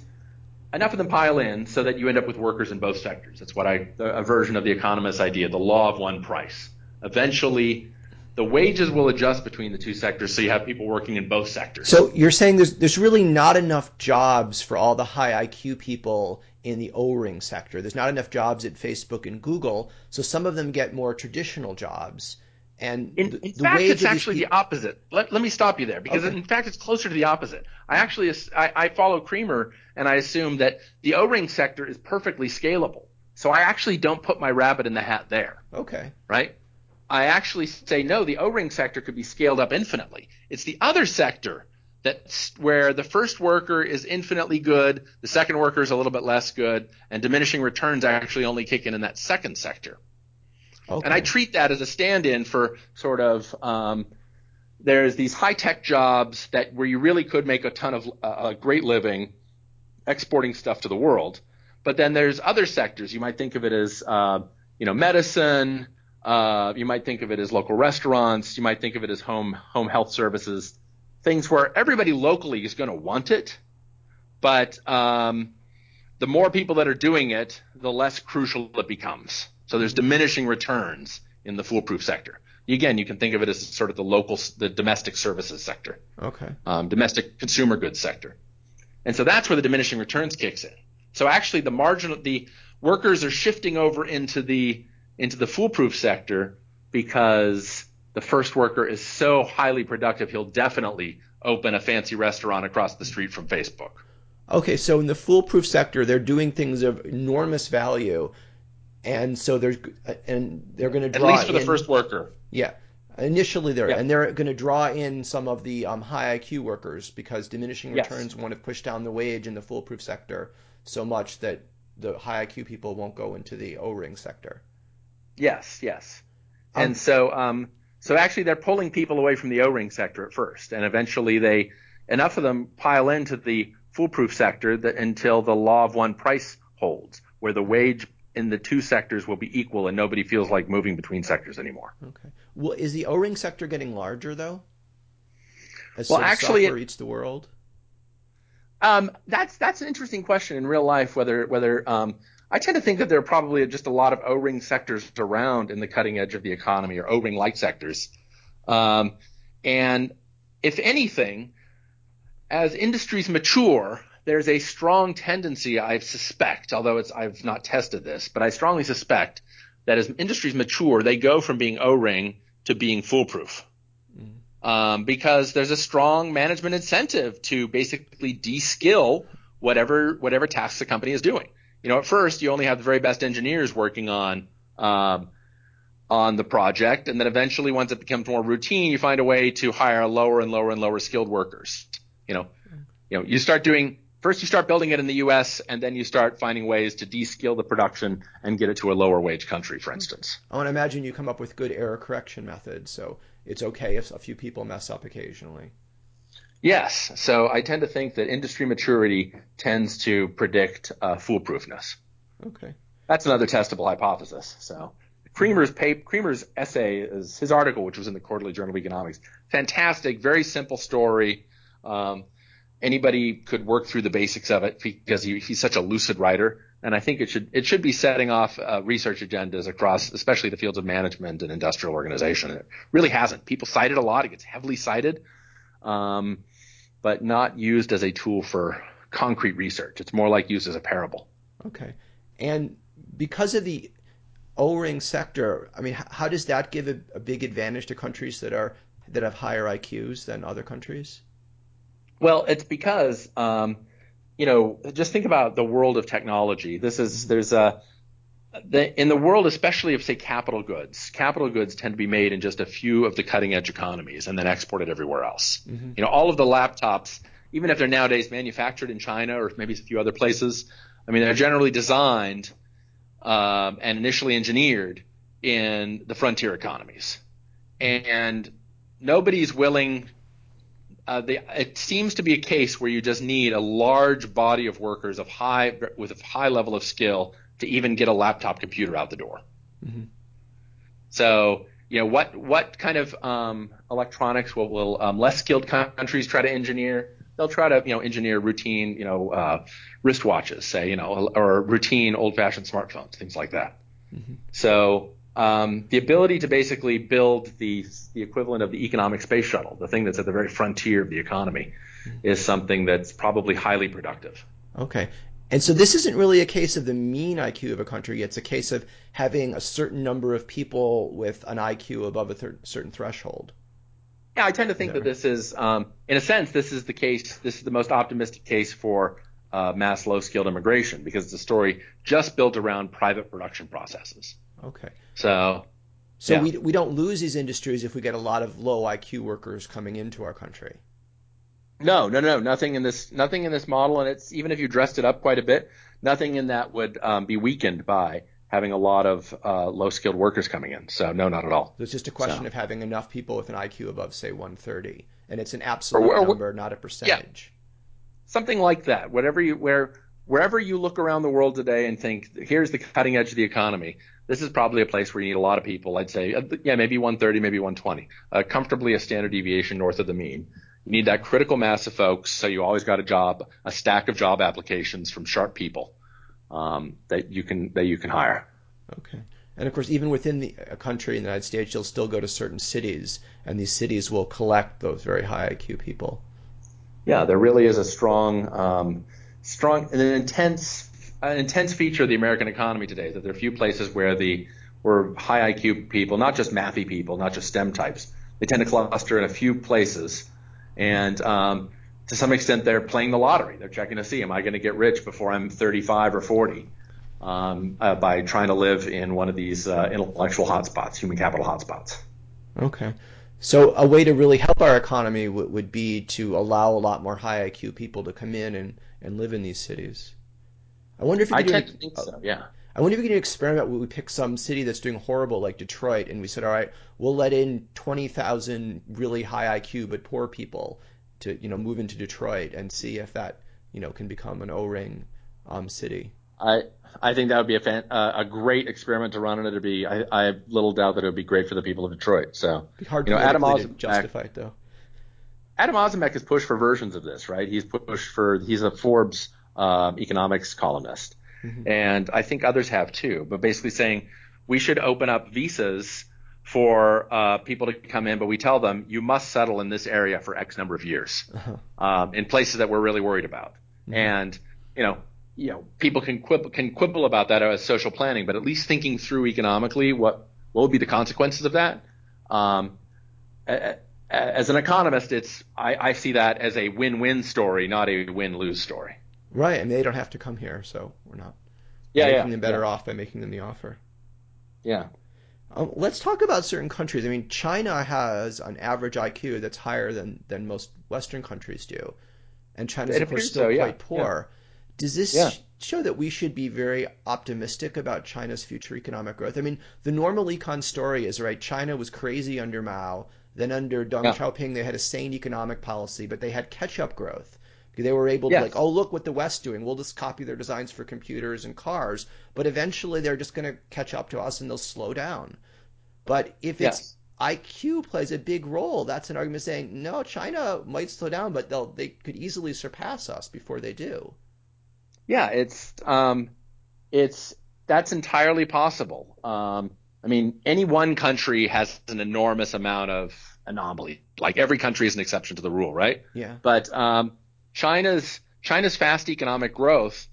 enough of them pile in so that you end up with workers in both sectors. That's what I a version of the economist idea, the law of one price. Eventually, the wages will adjust between the two sectors, so you have people working in both sectors. So you're saying there's there's really not enough jobs for all the high IQ people in the O-ring sector. There's not enough jobs at Facebook and Google, so some of them get more traditional jobs. And in, the, in the fact, it's actually people... the opposite. Let, let me stop you there because okay. in fact, it's closer to the opposite. I actually I, I follow Kremer and I assume that the O-ring sector is perfectly scalable. So I actually don't put my rabbit in the hat there. Okay. Right? I actually say no, the O-ring sector could be scaled up infinitely. It's the other sector that where the first worker is infinitely good, the second worker is a little bit less good, and diminishing returns actually only kick in in that second sector. Okay. And I treat that as a stand-in for sort of um, there's these high-tech jobs that where you really could make a ton of uh, a great living exporting stuff to the world. But then there's other sectors. You might think of it as uh, you know medicine, uh, you might think of it as local restaurants. You might think of it as home home health services, things where everybody locally is going to want it, but um, the more people that are doing it, the less crucial it becomes. So there's diminishing returns in the foolproof sector. Again, you can think of it as sort of the local, the domestic services sector. Okay. Um, domestic consumer goods sector. And so that's where the diminishing returns kicks in. So actually the margin, the workers are shifting over into the into the foolproof sector because the first worker is so highly productive, he'll definitely open a fancy restaurant across the street from Facebook. Okay, so in the foolproof sector, they're doing things of enormous value, and so they're and they're going to draw at least for the in, first worker. Yeah, initially there, yeah. and they're going to draw in some of the um, high IQ workers because diminishing returns yes. want to push down the wage in the foolproof sector so much that the high IQ people won't go into the O-ring sector. Yes, yes. Um, and so, um, so actually, they're pulling people away from the O-ring sector at first, and eventually, they enough of them pile into the foolproof sector that until the law of one price holds, where the wage in the two sectors will be equal, and nobody feels like moving between sectors anymore. Okay. Well, is the O-ring sector getting larger though? As well, actually, software it, eats the world. Um, that's that's an interesting question in real life. Whether whether um, I tend to think that there are probably just a lot of O-ring sectors around in the cutting edge of the economy or O-ring like sectors. Um, and if anything, as industries mature, there's a strong tendency, I suspect, although I've not tested this, but I strongly suspect that as industries mature, they go from being O-ring to being foolproof. Mm-hmm. Um, because there's a strong management incentive to basically de-skill whatever whatever tasks the company is doing you know, at first you only have the very best engineers working on um, on the project, and then eventually, once it becomes more routine, you find a way to hire lower and lower and lower skilled workers. You know, you know, you start doing first you start building it in the U.S. and then you start finding ways to de-skill the production and get it to a lower wage country, for instance. I want to imagine you come up with good error correction methods, so it's okay if a few people mess up occasionally. Yes. So I tend to think that industry maturity tends to predict uh, foolproofness. Okay. That's another testable hypothesis. So Kremer's paper, Kremer's essay is his article, which was in the Quarterly Journal of Economics. Fantastic, very simple story. Um, anybody could work through the basics of it because he, he's such a lucid writer. And I think it should it should be setting off uh, research agendas across, especially the fields of management and industrial organization. It really hasn't. People cite it a lot. It gets heavily cited um, but not used as a tool for concrete research. It's more like used as a parable. Okay. And because of the O-ring sector, I mean, how does that give a, a big advantage to countries that are that have higher IQs than other countries? Well, it's because um, you know, just think about the world of technology. This is there's a the, in the world, especially of say capital goods, capital goods tend to be made in just a few of the cutting edge economies and then exported everywhere else. Mm-hmm. You know, all of the laptops, even if they're nowadays manufactured in China or maybe a few other places, I mean, they're generally designed um, and initially engineered in the frontier economies, and nobody's willing. uh, they, it seems to be a case where you just need a large body of workers of high with a high level of skill to even get a laptop computer out the door. Mm-hmm. So you know what what kind of um, electronics will, will um, less skilled countries try to engineer? They'll try to you know engineer routine you know uh, wristwatches, say you know, or routine old-fashioned smartphones, things like that. Mm-hmm. So um, the ability to basically build the the equivalent of the economic space shuttle, the thing that's at the very frontier of the economy, mm-hmm. is something that's probably highly productive. Okay. And so this isn't really a case of the mean IQ of a country. It's a case of having a certain number of people with an IQ above a th- certain threshold. Yeah, I tend to think that, that this is, um, in a sense, this is the case. This is the most optimistic case for uh, mass low-skilled immigration because it's a story just built around private production processes. Okay. So. So yeah. we we don't lose these industries if we get a lot of low IQ workers coming into our country. No, no, no, nothing in this, nothing in this model, and it's even if you dressed it up quite a bit, nothing in that would um, be weakened by having a lot of uh, low-skilled workers coming in. So no, not at all. So it's just a question so. of having enough people with an IQ above, say, 130, and it's an absolute or, or, number, not a percentage. Yeah, something like that. Whatever you where wherever you look around the world today and think, here's the cutting edge of the economy. This is probably a place where you need a lot of people. I'd say, uh, yeah, maybe 130, maybe 120, uh, comfortably a standard deviation north of the mean. You need that critical mass of folks, so you always got a job, a stack of job applications from sharp people um, that you can that you can hire. Okay. And of course, even within the, a country in the United States, you'll still go to certain cities, and these cities will collect those very high IQ people. Yeah, there really is a strong, um, strong, an intense, an intense feature of the American economy today. That there are a few places where the where high IQ people, not just mathy people, not just STEM types, they tend to cluster in a few places and um, to some extent, they're playing the lottery. They're checking to see, am I going to get rich before I'm 35 or 40 um, uh, by trying to live in one of these uh, intellectual hotspots, human capital hotspots. Okay. So a way to really help our economy w- would be to allow a lot more high IQ people to come in and, and live in these cities. I wonder if you could I tend to think so. Yeah. I wonder if we could experiment where we pick some city that's doing horrible, like Detroit, and we said, all right, we'll let in 20,000 really high IQ but poor people to, you know, move into Detroit and see if that, you know, can become an O-ring um, city. I I think that would be a fan, uh, a great experiment to run, and it'd be I, I have little doubt that it would be great for the people of Detroit. So be hard you know, Adam to justify it though. Adam Ozimek has pushed for versions of this, right? He's pushed for he's a Forbes um, economics columnist, Mm-hmm. And I think others have too, but basically saying we should open up visas for uh, people to come in, but we tell them you must settle in this area for X number of years uh-huh. um, in places that we're really worried about. Mm-hmm. And you know, you know, people can quibble, can quibble about that as social planning, but at least thinking through economically what what would be the consequences of that. Um, as an economist, it's I, I see that as a win-win story, not a win-lose story. Right, and they don't have to come here, so we're not yeah, making yeah, them better yeah. off by making them the offer. Yeah. Um, let's talk about certain countries. I mean, China has an average IQ that's higher than, than most Western countries do, and China's of course still so, quite poor. Does this show that we should be very optimistic about China's future economic growth? I mean, the normal econ story is right. China was crazy under Mao. Then under Deng Xiaoping, they had a sane economic policy, but they had catch-up growth. They were able to like, oh look what the West's doing. We'll just copy their designs for computers and cars, but eventually they're just going to catch up to us and they'll slow down. But if yes. it's IQ plays a big role, that's an argument saying no, China might slow down, but they'll they could easily surpass us before they do. Yeah, it's um, it's that's entirely possible. Um, I mean, any one country has an enormous amount of anomaly. Like every country is an exception to the rule, right? Yeah. But um, China's China's fast economic growth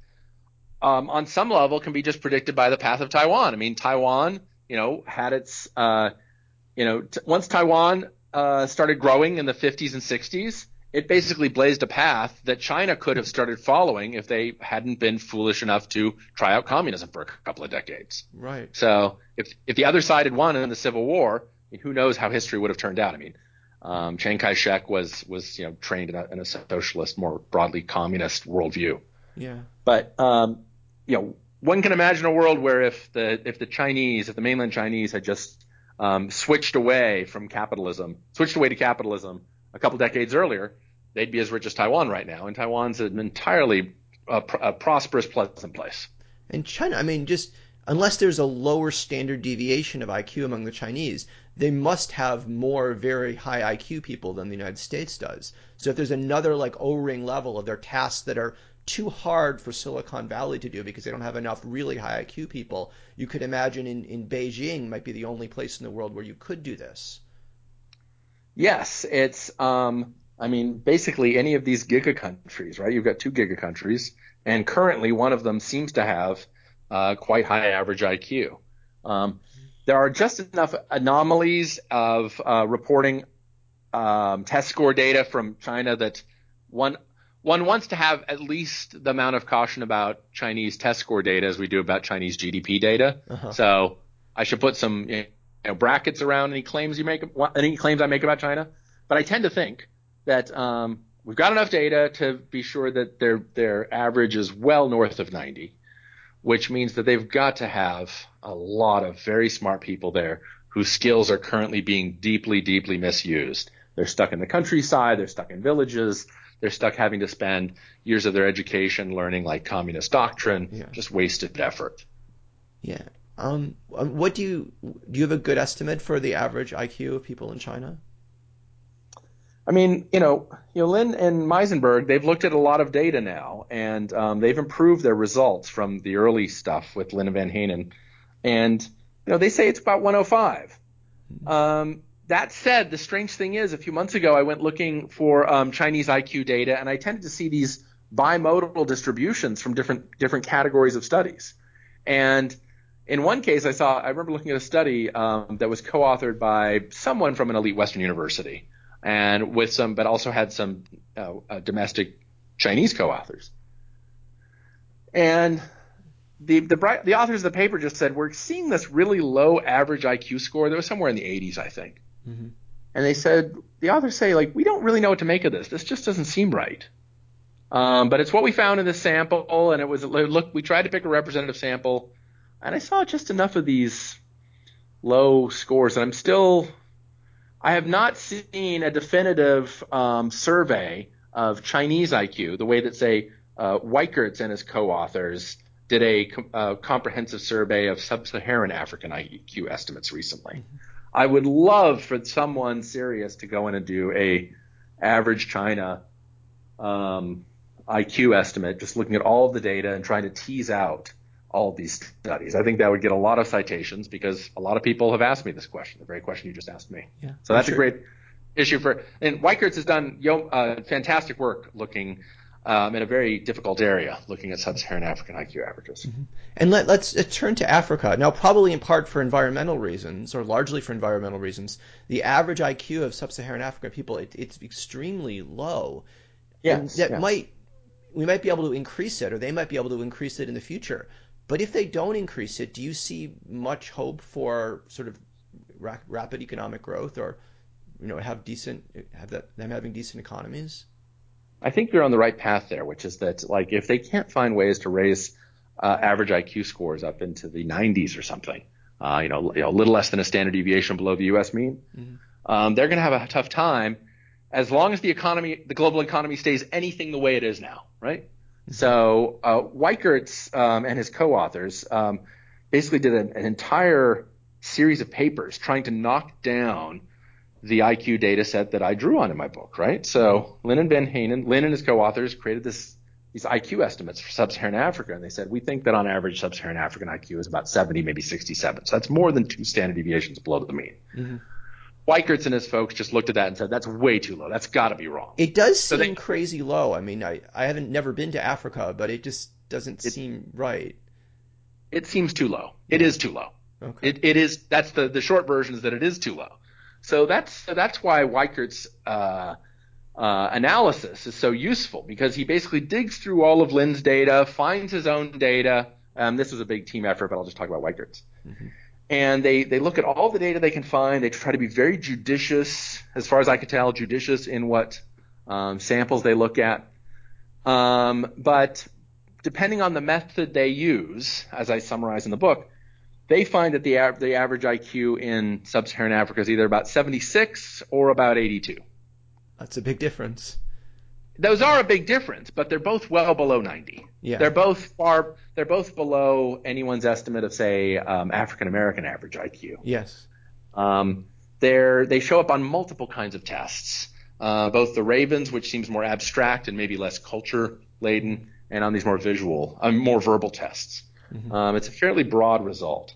um, on some level can be just predicted by the path of Taiwan. I mean, Taiwan, you know, had its, uh, you know, t- once Taiwan uh, started growing in the 50s and 60s, it basically blazed a path that China could have started following if they hadn't been foolish enough to try out communism for a couple of decades. Right. So if if the other side had won in the Civil War, I mean, who knows how history would have turned out? I mean, um, Chiang Kai-shek was was you know trained in a, in a socialist, more broadly communist worldview. Yeah. But um, you know, one can imagine a world where if the if the Chinese, if the mainland Chinese had just um, switched away from capitalism, switched away to capitalism a couple decades earlier, they'd be as rich as Taiwan right now, and Taiwan's an entirely uh, pr- a prosperous, pleasant place. And China, I mean, just unless there's a lower standard deviation of IQ among the Chinese, they must have more very high IQ people than the United States does. So if there's another like O-ring level of their tasks that are too hard for Silicon Valley to do because they don't have enough really high IQ people, you could imagine in, in Beijing might be the only place in the world where you could do this. Yes, it's um, I mean, basically any of these giga countries, right? You've got two giga countries, and currently one of them seems to have uh, quite high average IQ. Um, there are just enough anomalies of uh, reporting um, test score data from China that one one wants to have at least the amount of caution about Chinese test score data as we do about Chinese GDP data. Uh-huh. So I should put some you know, brackets around any claims you make, any claims I make about China. But I tend to think that um, we've got enough data to be sure that their their average is well north of 90, which means that they've got to have a lot of very smart people there whose skills are currently being deeply, deeply misused. They're stuck in the countryside, they're stuck in villages, they're stuck having to spend years of their education learning like communist doctrine, yeah. just wasted effort. Yeah. Um, what do you do? You have a good estimate for the average IQ of people in China? I mean, you know, you know, Lynn and Meisenberg, they've looked at a lot of data now, and um, they've improved their results from the early stuff with Lynn and Vanhanen, and you know, they say it's about 105. Um, that said, the strange thing is, a few months ago, I went looking for um, Chinese IQ data, and I tended to see these bimodal distributions from different different categories of studies. And in one case, I saw, I remember looking at a study um, that was co-authored by someone from an elite Western university and with some, but also had some uh, uh, domestic Chinese co-authors. And the, the the authors of the paper just said we're seeing this really low average IQ score that was somewhere in the 80s, I think. Mm-hmm. And they said the authors say like we don't really know what to make of this. This just doesn't seem right. Um, but it's what we found in this sample, and it was look. We tried to pick a representative sample, and I saw just enough of these low scores, and I'm still I have not seen a definitive um, survey of Chinese IQ, the way that, say, uh, Wicherts and his co-authors did a uh, comprehensive survey of sub-Saharan African IQ estimates recently. Mm-hmm. I would love for someone serious to go in and do a average China um, IQ estimate, just looking at all of the data and trying to tease out all of these studies. I think that would get a lot of citations because a lot of people have asked me this question, the very question you just asked me. Yeah, so that's sure. a great issue for. And Wicherts has done uh, fantastic work looking um, in a very difficult area, looking at sub-Saharan African IQ averages. Mm-hmm. And let, us let's turn to Africa now. Probably in part for environmental reasons, or largely for environmental reasons, the average IQ of sub-Saharan African people it, it's extremely low. Yes, that yes. might we might be able to increase it, or they might be able to increase it in the future. But if they don't increase it, do you see much hope for sort of ra- rapid economic growth, or you know, have decent have that them having decent economies? I think you're on the right path there, which is that like if they can't find ways to raise uh, average IQ scores up into the 90s or something, uh, you, know, you know, a little less than a standard deviation below the U.S. mean, mm-hmm. um, they're going to have a tough time as long as the economy, the global economy, stays anything the way it is now, right? So uh, Wicherts um, and his co-authors um, basically did an, an, entire series of papers trying to knock down the IQ data set that I drew on in my book, right? So Lynn and Van Hanen, Lynn and his co-authors created this these IQ estimates for sub-Saharan Africa, and they said we think that on average sub-Saharan African IQ is about 70, maybe 67. So that's more than two standard deviations below the mean. Mm-hmm. Wicherts and his folks just looked at that and said, that's way too low. That's got to be wrong. It does so seem they, crazy low. I mean, I, I haven't never been to Africa, but it just doesn't it, seem right. It seems too low. It is too low. Okay. It, it is, that's the, the short version is that it is too low. So that's, that's why Wicherts', uh, uh, analysis is so useful because he basically digs through all of Lynn's data, finds his own data. Um, this was a big team effort, but I'll just talk about Wicherts. Mm-hmm and they, they look at all the data they can find. They try to be very judicious, as far as I can tell, judicious in what um, samples they look at. Um, but depending on the method they use, as I summarize in the book, they find that the, the average IQ in sub-Saharan Africa is either about 76 or about 82. That's a big difference. those are a big difference, but they're both well below 90. Yeah. They're both far. They're both below anyone's estimate of, say, um, African American average IQ. Yes. Um, they're they show up on multiple kinds of tests. Uh, both the Ravens, which seems more abstract and maybe less culture laden, and on these more visual, um, more verbal tests. Mm-hmm. Um, it's a fairly broad result,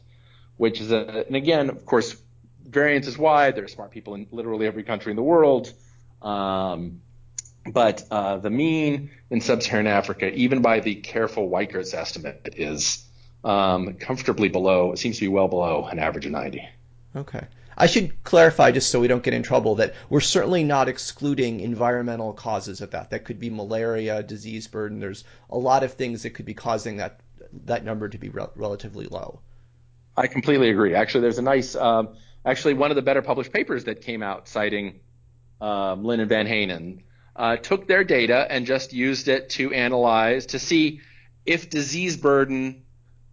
which is a, and again, of course, variance is wide. There are smart people in literally every country in the world. Um, but uh, the mean in sub-Saharan Africa, even by the careful Wicherts' estimate, is um, comfortably below. It seems to be well below an average of 90. Okay. I should clarify, just so we don't get in trouble, that we're certainly not excluding environmental causes of that. That could be malaria, disease burden. There's a lot of things that could be causing that that number to be re- relatively low. I completely agree. Actually, there's a nice, um, actually one of the better published papers that came out citing um, Lynn and Vanhanen uh, took their data and just used it to analyze to see if disease burden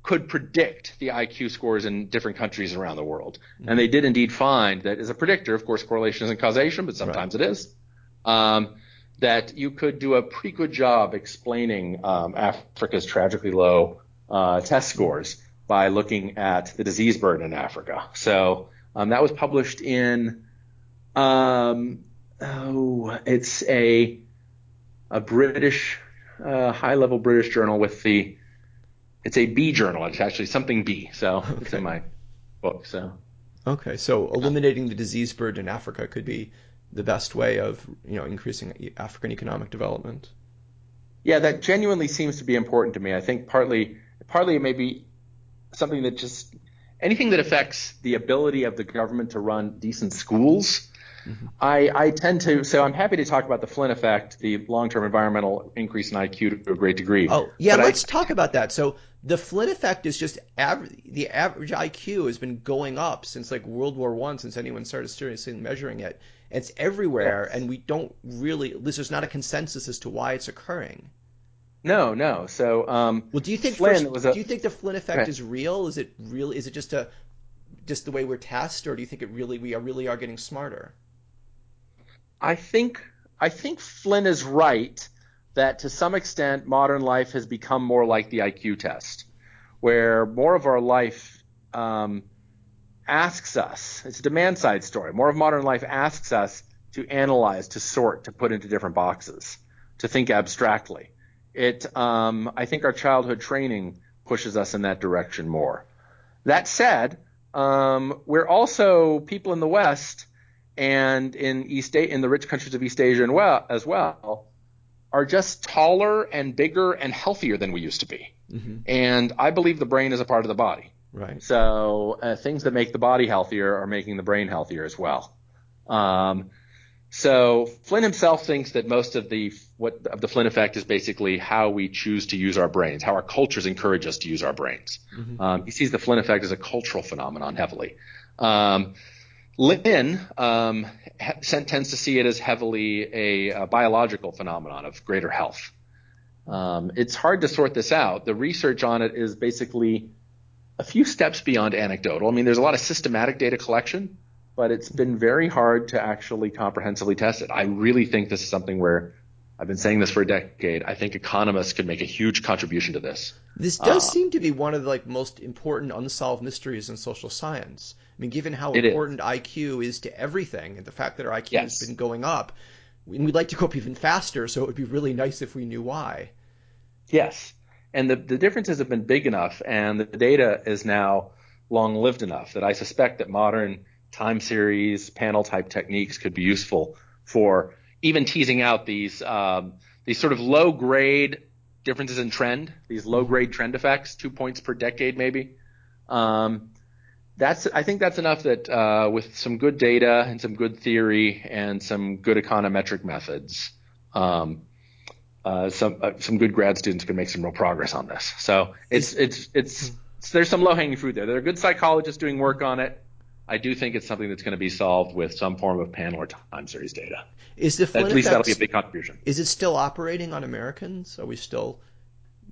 could predict the IQ scores in different countries around the world. Mm-hmm. And they did indeed find that as a predictor, of course, correlation isn't causation, but sometimes right. it is, um, that you could do a pretty good job explaining um, Africa's tragically low uh, test scores by looking at the disease burden in Africa. So um, that was published in um, oh, it's a a British uh, high level British journal with the it's a B journal. It's actually something B. So okay. it's in my book. So okay, so eliminating the disease burden in Africa could be the best way of you know increasing African economic development. Yeah, that genuinely seems to be important to me. I think partly partly it may be something that just anything that affects the ability of the government to run decent schools Mm-hmm. I, I tend to, so I'm happy to talk about the Flynn effect, the long-term environmental increase in IQ to a great degree. Oh, yeah, but let's I, talk about that. So the Flynn effect is just average, the average IQ has been going up since like World War One, since anyone started seriously measuring it. It's everywhere, yes. and we don't really, at least there's not a consensus as to why it's occurring. No, no. So, um, well, do you think Flynn first, was a, do you think the Flynn effect is real? Is it real? Is it just a just the way we're test, or do you think it really we are really are getting smarter? I think I think Flynn is right that to some extent modern life has become more like the IQ test, where more of our life um, asks us. It's a demand side story. More of modern life asks us to analyze, to sort, to put into different boxes, to think abstractly. It, um, I think, our childhood training pushes us in that direction more. That said, um, we're also people in the West and in East in the rich countries of East Asia and well, as well are just taller and bigger and healthier than we used to be. Mm-hmm. And I believe the brain is a part of the body. Right. So uh, things that make the body healthier are making the brain healthier as well. Um, so Flynn himself thinks that most of the what of the Flynn effect is basically how we choose to use our brains, how our cultures encourage us to use our brains. Mm-hmm. Um, he sees the Flynn effect as a cultural phenomenon heavily. Um, Lynn um, tends to see it as heavily a, a biological phenomenon of greater health. Um, it's hard to sort this out. The research on it is basically a few steps beyond anecdotal. I mean, there's a lot of systematic data collection, but it's been very hard to actually comprehensively test it. I really think this is something where I've been saying this for a decade. I think economists could make a huge contribution to this. This does uh, seem to be one of the like most important unsolved mysteries in social science. I mean, given how important is. IQ is to everything, and the fact that our IQ yes. has been going up, and we'd like to go up even faster. So it would be really nice if we knew why. Yes, and the the differences have been big enough, and the data is now long lived enough that I suspect that modern time series panel type techniques could be useful for even teasing out these um, these sort of low grade differences in trend, these low grade trend effects, two points per decade maybe. Um, that's I think that's enough that uh, with some good data and some good theory and some good econometric methods, um, uh, some uh, some good grad students can make some real progress on this. So it's it's it's, it's there's some low hanging fruit there. There are good psychologists doing work on it. I do think it's something that's going to be solved with some form of panel or time series data. Is the Flynn at least that'll be a big contribution. Is it still operating on Americans? Are we still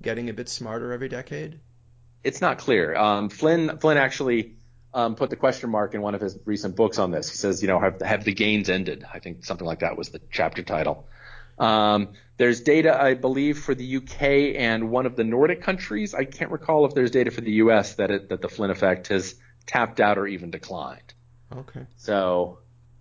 getting a bit smarter every decade? It's not clear. Um, Flynn Flynn actually um, put the question mark in one of his recent books on this. He says, you know, have, have the gains ended? I think something like that was the chapter title. Um, there's data, I believe, for the UK and one of the Nordic countries. I can't recall if there's data for the US that it, that the Flynn effect has tapped out or even declined. Okay. So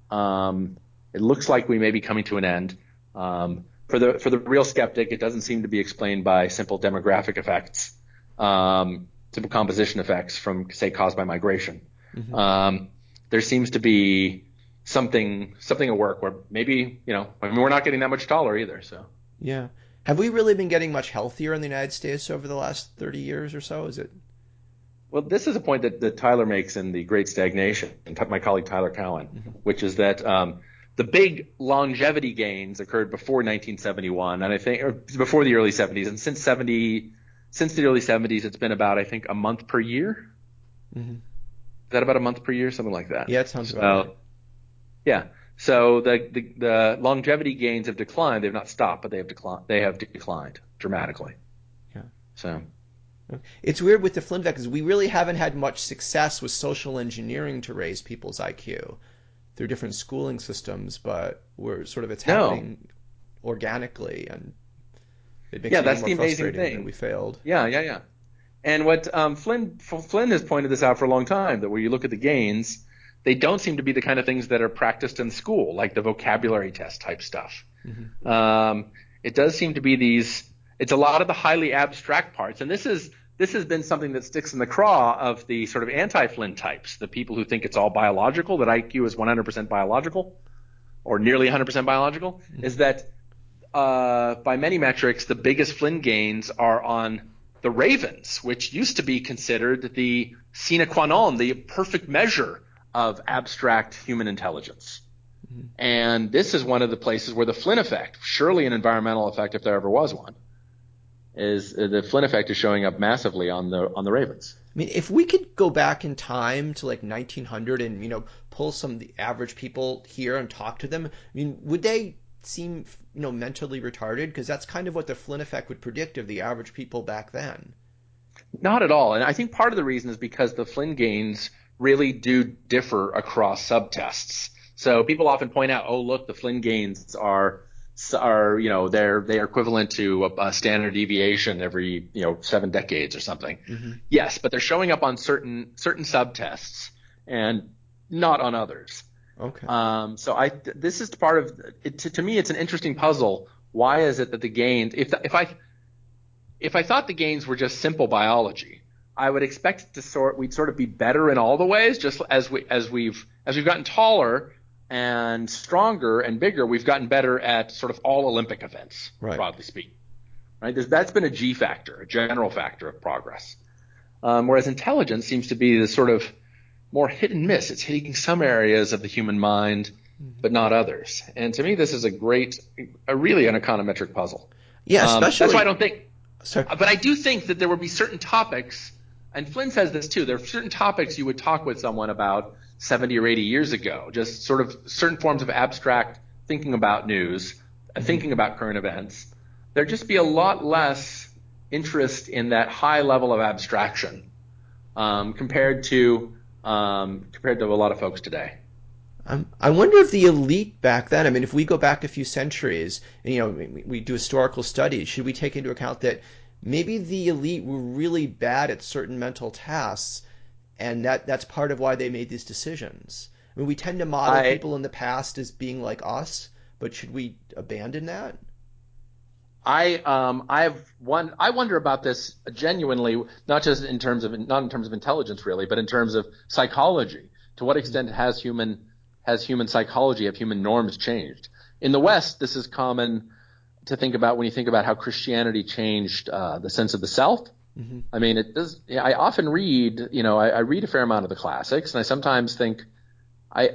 um, it looks like we may be coming to an end. Um, for the for the real skeptic, it doesn't seem to be explained by simple demographic effects, um, simple composition effects from say caused by migration. Mm-hmm. Um, there seems to be something something at work where maybe you know I mean we're not getting that much taller either. So yeah, have we really been getting much healthier in the United States over the last thirty years or so? Is it? Well, this is a point that, that Tyler makes in the Great Stagnation, and my colleague Tyler Cowen, mm-hmm. which is that um, the big longevity gains occurred before 1971, and I think or before the early 70s, and since 70, since the early 70s, it's been about I think a month per year. Mm-hmm. Is that about a month per year, something like that? Yeah, it sounds about right. Yeah. So the, the, the longevity gains have declined. They've not stopped, but they have declined. They have declined dramatically. Yeah. So it's weird with the Flynn effect because we really haven't had much success with social engineering to raise people's IQ through different schooling systems, but we're sort of it's happening no. organically, and it makes yeah, it that's the amazing thing. that we failed. Yeah, yeah, yeah. And what um, Flynn Flynn has pointed this out for a long time that where you look at the gains, they don't seem to be the kind of things that are practiced in school, like the vocabulary test type stuff. Mm-hmm. Um, it does seem to be these. It's a lot of the highly abstract parts, and this is this has been something that sticks in the craw of the sort of anti-Flynn types, the people who think it's all biological, that IQ is 100% biological or nearly 100% biological, mm-hmm. is that uh, by many metrics, the biggest Flynn gains are on the ravens, which used to be considered the sine qua non, the perfect measure of abstract human intelligence. Mm-hmm. And this is one of the places where the Flynn effect, surely an environmental effect if there ever was one, is uh, the Flynn effect is showing up massively on the on the Ravens. I mean, if we could go back in time to like 1900 and you know pull some of the average people here and talk to them, I mean, would they seem you know mentally retarded? Because that's kind of what the Flynn effect would predict of the average people back then. Not at all, and I think part of the reason is because the Flynn gains really do differ across subtests. So people often point out, oh look, the Flynn gains are are you know they're they are equivalent to a, a, standard deviation every you know seven decades or something. Mm-hmm. Yes, but they're showing up on certain certain subtests and not on others. Okay. Um, so I this is part of it, to, to me it's an interesting puzzle. Why is it that the gains if if I if I thought the gains were just simple biology, I would expect to sort we'd sort of be better in all the ways just as we as we've as we've gotten taller and stronger and bigger, we've gotten better at sort of all Olympic events, right. broadly speaking. Right? that's been a G factor, a general factor of progress. Um, whereas intelligence seems to be the sort of more hit and miss. It's hitting some areas of the human mind, but not others. And to me, this is a great, a really an econometric puzzle. Yeah, especially. Um, that's why I don't think. Sorry. But I do think that there would be certain topics, and Flynn says this too. There are certain topics you would talk with someone about 70 or 80 years ago, just sort of certain forms of abstract thinking about news, mm-hmm. thinking about current events, there'd just be a lot less interest in that high level of abstraction um, compared to um, compared to a lot of folks today. Um, I wonder if the elite back then, I mean, if we go back a few centuries, you know, we, we do historical studies, should we take into account that maybe the elite were really bad at certain mental tasks and that that's part of why they made these decisions. I mean, we tend to model I, people in the past as being like us, but should we abandon that? I um I've one I wonder about this genuinely, not just in terms of not in terms of intelligence really, but in terms of psychology. To what extent has human has human psychology, have human norms changed? In the West, this is common to think about when you think about how Christianity changed uh, the sense of the self Mm-hmm. I mean, it does. I often read, you know, I, I, read a fair amount of the classics, and I sometimes think, I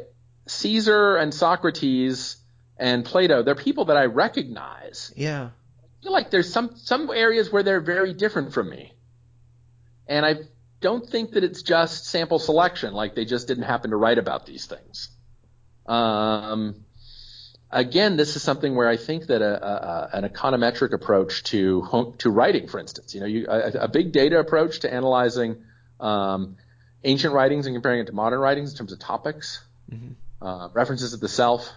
Caesar and Socrates and Plato, they're people that I recognize. Yeah. I feel like there's some some areas where they're very different from me, and I don't think that it's just sample selection, like they just didn't happen to write about these things. Um, again, this is something where I think that a, a, an econometric approach to to writing, for instance, you know, you, a, a, big data approach to analyzing um, ancient writings and comparing it to modern writings in terms of topics, mm-hmm. uh, references to the self,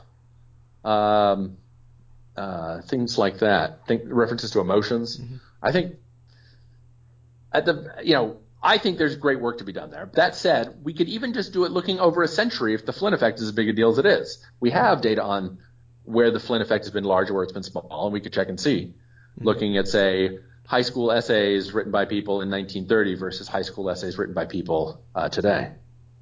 um, uh, things like that. Think references to emotions. Mm-hmm. I think at the you know I think there's great work to be done there. That said, we could even just do it looking over a century if the Flynn effect is as big a deal as it is. We have data on where the Flynn effect has been large or where it's been small, and we could check and see. Mm-hmm. Looking at say high school essays written by people in 1930 versus high school essays written by people uh, today.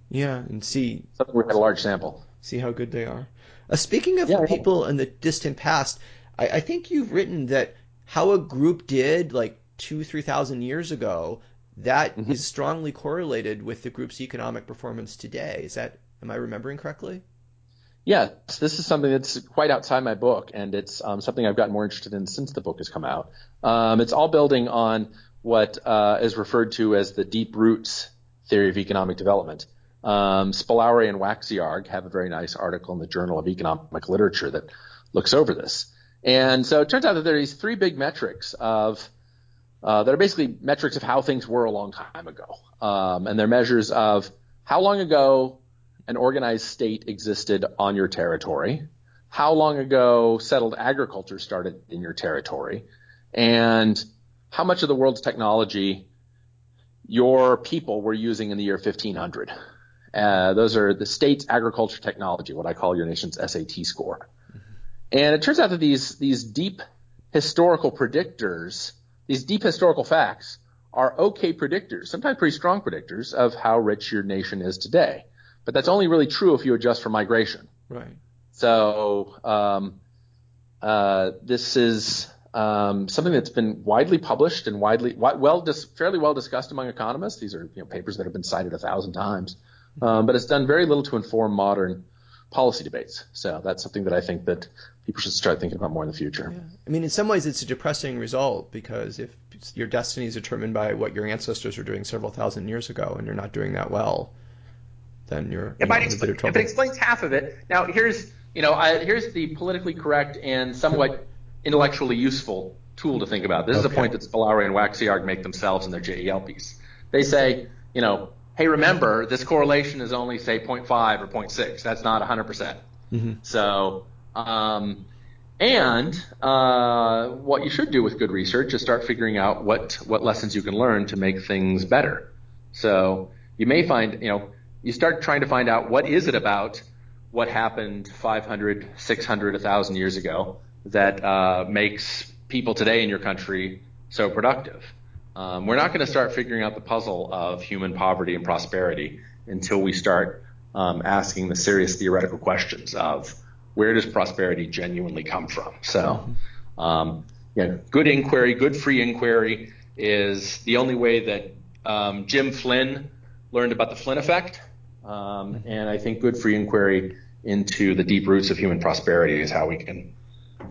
Yeah, and see something we had a large sample. See how good they are. Uh, speaking of yeah, people in the distant past, I, I think you've written that how a group did like two, three thousand years ago, that mm-hmm. is strongly correlated with the group's economic performance today. Is that am I remembering correctly? Yes, this is something that's quite outside my book, and it's um, something I've gotten more interested in since the book has come out. Um, it's all building on what uh, is referred to as the deep roots theory of economic development. Um, Spolaore and Wacziarg have a very nice article in the Journal of Economic Literature that looks over this. And so it turns out that there are these three big metrics of uh, that are basically metrics of how things were a long time ago, um, and they're measures of how long ago an organized state existed on your territory, how long ago settled agriculture started in your territory, and how much of the world's technology your people were using in the year 1500. Uh, those are the state's agriculture technology, what I call your nation's SAT score. And it turns out that these, these deep historical predictors, these deep historical facts are okay predictors, sometimes pretty strong predictors of how rich your nation is today. But that's only really true if you adjust for migration. Right. So, um, uh, this is, um, something that's been widely published and widely, well, fairly well discussed among economists. These are, you know, papers that have been cited a thousand times. Um, but it's done very little to inform modern policy debates. So that's something that I think that people should start thinking about more in the future. Yeah. I mean, in some ways, it's a depressing result because if your destiny is determined by what your ancestors were doing several thousand years ago, and you're not doing that well, then you're you know, in a bit of trouble. If it explains half of it, now here's you know I, here's the politically correct and somewhat intellectually useful tool to think about. This okay. is a point that Spolaore and Wacziarg make themselves in their JEL piece. They say, you know, hey, remember this correlation is only say 0.5 or 0.6. That's not 100%. percent mm hmm So, um, and uh, what you should do with good research is start figuring out what what lessons you can learn to make things better. So you may find, you know, you start trying to find out what is it about what happened 500, 600, 1,000 years ago that uh, makes people today in your country so productive. Um, we're not going to start figuring out the puzzle of human poverty and prosperity until we start um, asking the serious theoretical questions of where does prosperity genuinely come from. So, um, yeah, good inquiry, good free inquiry is the only way that um, Jim Flynn learned about the Flynn effect, um, and I think good free inquiry into the deep roots of human prosperity is how we can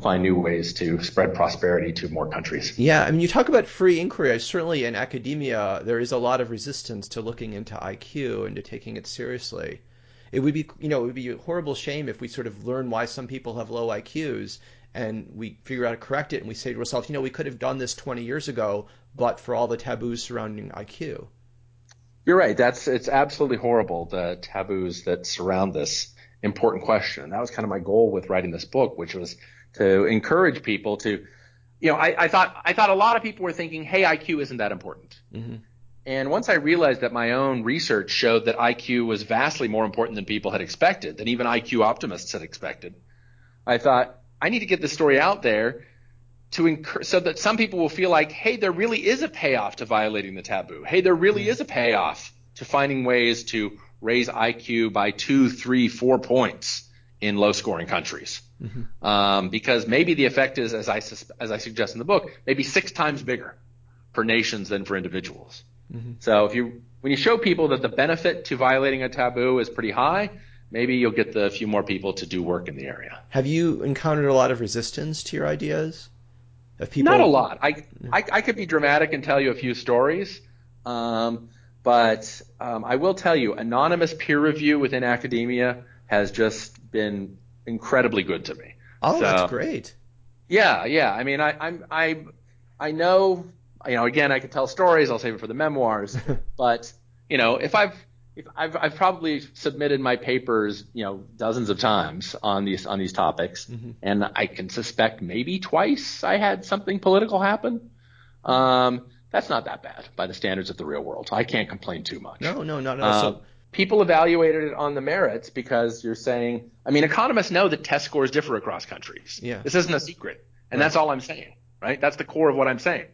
find new ways to spread prosperity to more countries. Yeah, I mean, you talk about free inquiry. Certainly in academia, there is a lot of resistance to looking into IQ and to taking it seriously. It would be, you know, it would be a horrible shame if we sort of learn why some people have low IQs and we figure out how to correct it and we say to ourselves, you know, we could have done this 20 years ago, but for all the taboos surrounding IQ. You're right. That's it's absolutely horrible the taboos that surround this important question. That was kind of my goal with writing this book, which was to encourage people to, you know, I, I thought I thought a lot of people were thinking, hey, IQ isn't that important. Mm-hmm. And once I realized that my own research showed that IQ was vastly more important than people had expected, than even IQ optimists had expected, I thought I need to get this story out there to incur- so that some people will feel like, hey, there really is a payoff to violating the taboo. Hey, there really mm-hmm. is a payoff to finding ways to raise IQ by two, three, four points in low scoring countries. Mm-hmm. Um, because maybe the effect is, as I, as I suggest in the book, maybe six times bigger for nations than for individuals. Mm-hmm. So if you, when you show people that the benefit to violating a taboo is pretty high, maybe you'll get the few more people to do work in the area. Have you encountered a lot of resistance to your ideas? Of people? Not a lot. I, I, I could be dramatic and tell you a few stories. Um, but um, I will tell you, anonymous peer review within academia has just been incredibly good to me. Oh, so, that's great. Yeah, yeah. I mean, I, I'm, I, I know, you know, again, I could tell stories. I'll save it for the memoirs. <laughs> but you know, if I've, I've, I've probably submitted my papers, you know, dozens of times on these on these topics, mm-hmm. and I can suspect maybe twice I had something political happen. Um, that's not that bad by the standards of the real world. I can't complain too much. No, no, not at all. Um, so, people evaluated it on the merits because you're saying, I mean, economists know that test scores differ across countries. Yeah. This isn't a secret, and right. that's all I'm saying, right? That's the core of what I'm saying,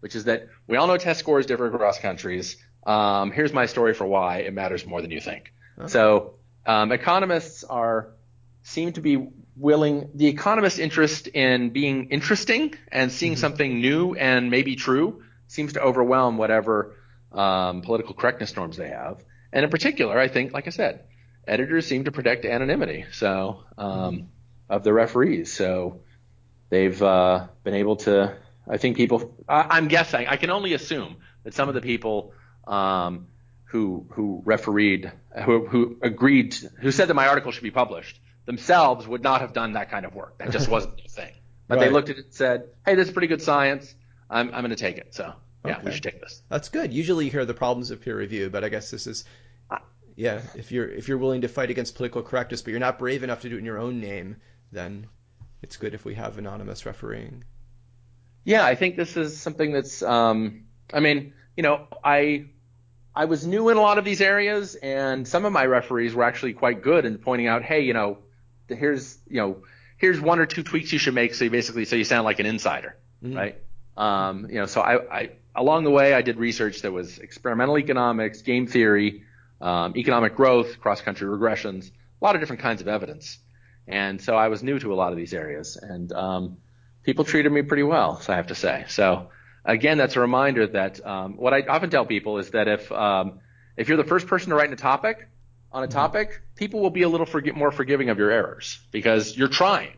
which is that we all know test scores differ across countries. Um, here's my story for why it matters more than you think. Okay. So um, economists are seem to be willing. The economist interest in being interesting and seeing mm-hmm. something new and maybe true seems to overwhelm whatever um, political correctness norms they have. And in particular, I think, like I said, editors seem to protect anonymity. So um, mm-hmm. of the referees, so they've uh, been able to. I think people. I, I'm guessing. I can only assume that some of the people um, who who refereed, who who agreed, who said that my article should be published, themselves would not have done that kind of work. That just <laughs> wasn't the thing. But right. they looked at it and said, "Hey, this is pretty good science. I'm I'm going to take it." So yeah, okay. we should take this. That's good. Usually you hear the problems of peer review, but I guess this is. Yeah, if you're if you're willing to fight against political correctness, but you're not brave enough to do it in your own name, then it's good if we have anonymous refereeing. Yeah, I think this is something that's. Um, I mean, you know, I I was new in a lot of these areas, and some of my referees were actually quite good in pointing out, hey, you know, here's you know, here's one or two tweaks you should make, so you basically so you sound like an insider, mm-hmm. right? Um, you know, so I, I along the way I did research that was experimental economics, game theory, um, economic growth, cross-country regressions, a lot of different kinds of evidence, and so I was new to a lot of these areas, and um, people treated me pretty well, so I have to say. So again, that's a reminder that um, what I often tell people is that if um, if you're the first person to write a topic on a mm-hmm. topic, people will be a little forgi- more forgiving of your errors because you're trying.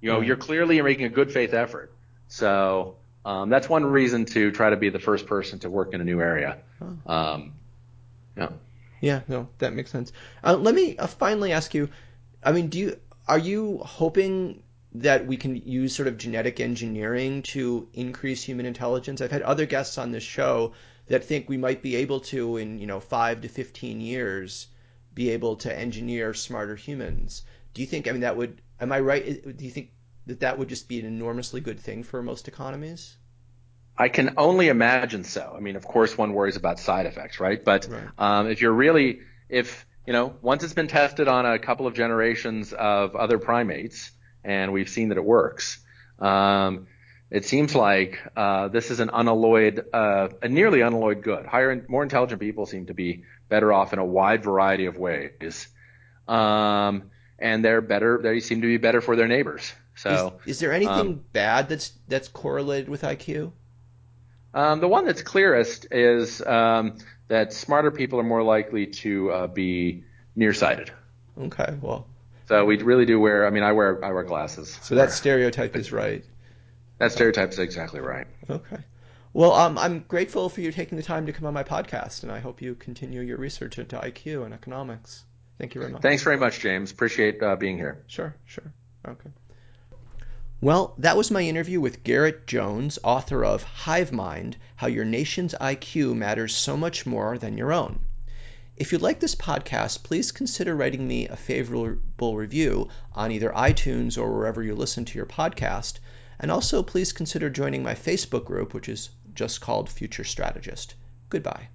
You know, mm-hmm. you're clearly making a good faith effort. So um, that's one reason to try to be the first person to work in a new area. Um, yeah. Yeah. No, that makes sense. Uh, let me uh, finally ask you. I mean, do you are you hoping that we can use sort of genetic engineering to increase human intelligence. I've had other guests on this show that think we might be able to, in you know five to fifteen years, be able to engineer smarter humans. Do you think? I mean, that would. Am I right? Do you think that that would just be an enormously good thing for most economies? I can only imagine so. I mean, of course, one worries about side effects, right? But right. Um, if you're really, if you know, once it's been tested on a couple of generations of other primates, and we've seen that it works. Um, it seems like uh, this is an unalloyed, uh, a nearly unalloyed good. Higher, more intelligent people seem to be better off in a wide variety of ways, um, and they're better. They seem to be better for their neighbors. So, is, is there anything um, bad that's that's correlated with IQ? Um, the one that's clearest is um, that smarter people are more likely to uh, be nearsighted. Okay, well, so we really do wear. I mean, I wear I wear glasses. So that stereotype is right. That stereotype is exactly right. Okay. Well, um, I'm grateful for you taking the time to come on my podcast, and I hope you continue your research into IQ and economics. Thank you very much. Thanks very much, James. Appreciate uh, being here. Sure, sure. Okay. Well, that was my interview with Garett Jones, author of Hive Mind How Your Nation's IQ Matters So Much More Than Your Own. If you like this podcast, please consider writing me a favorable review on either iTunes or wherever you listen to your podcast. And also, please consider joining my Facebook group, which is just called Future Strategist. Goodbye.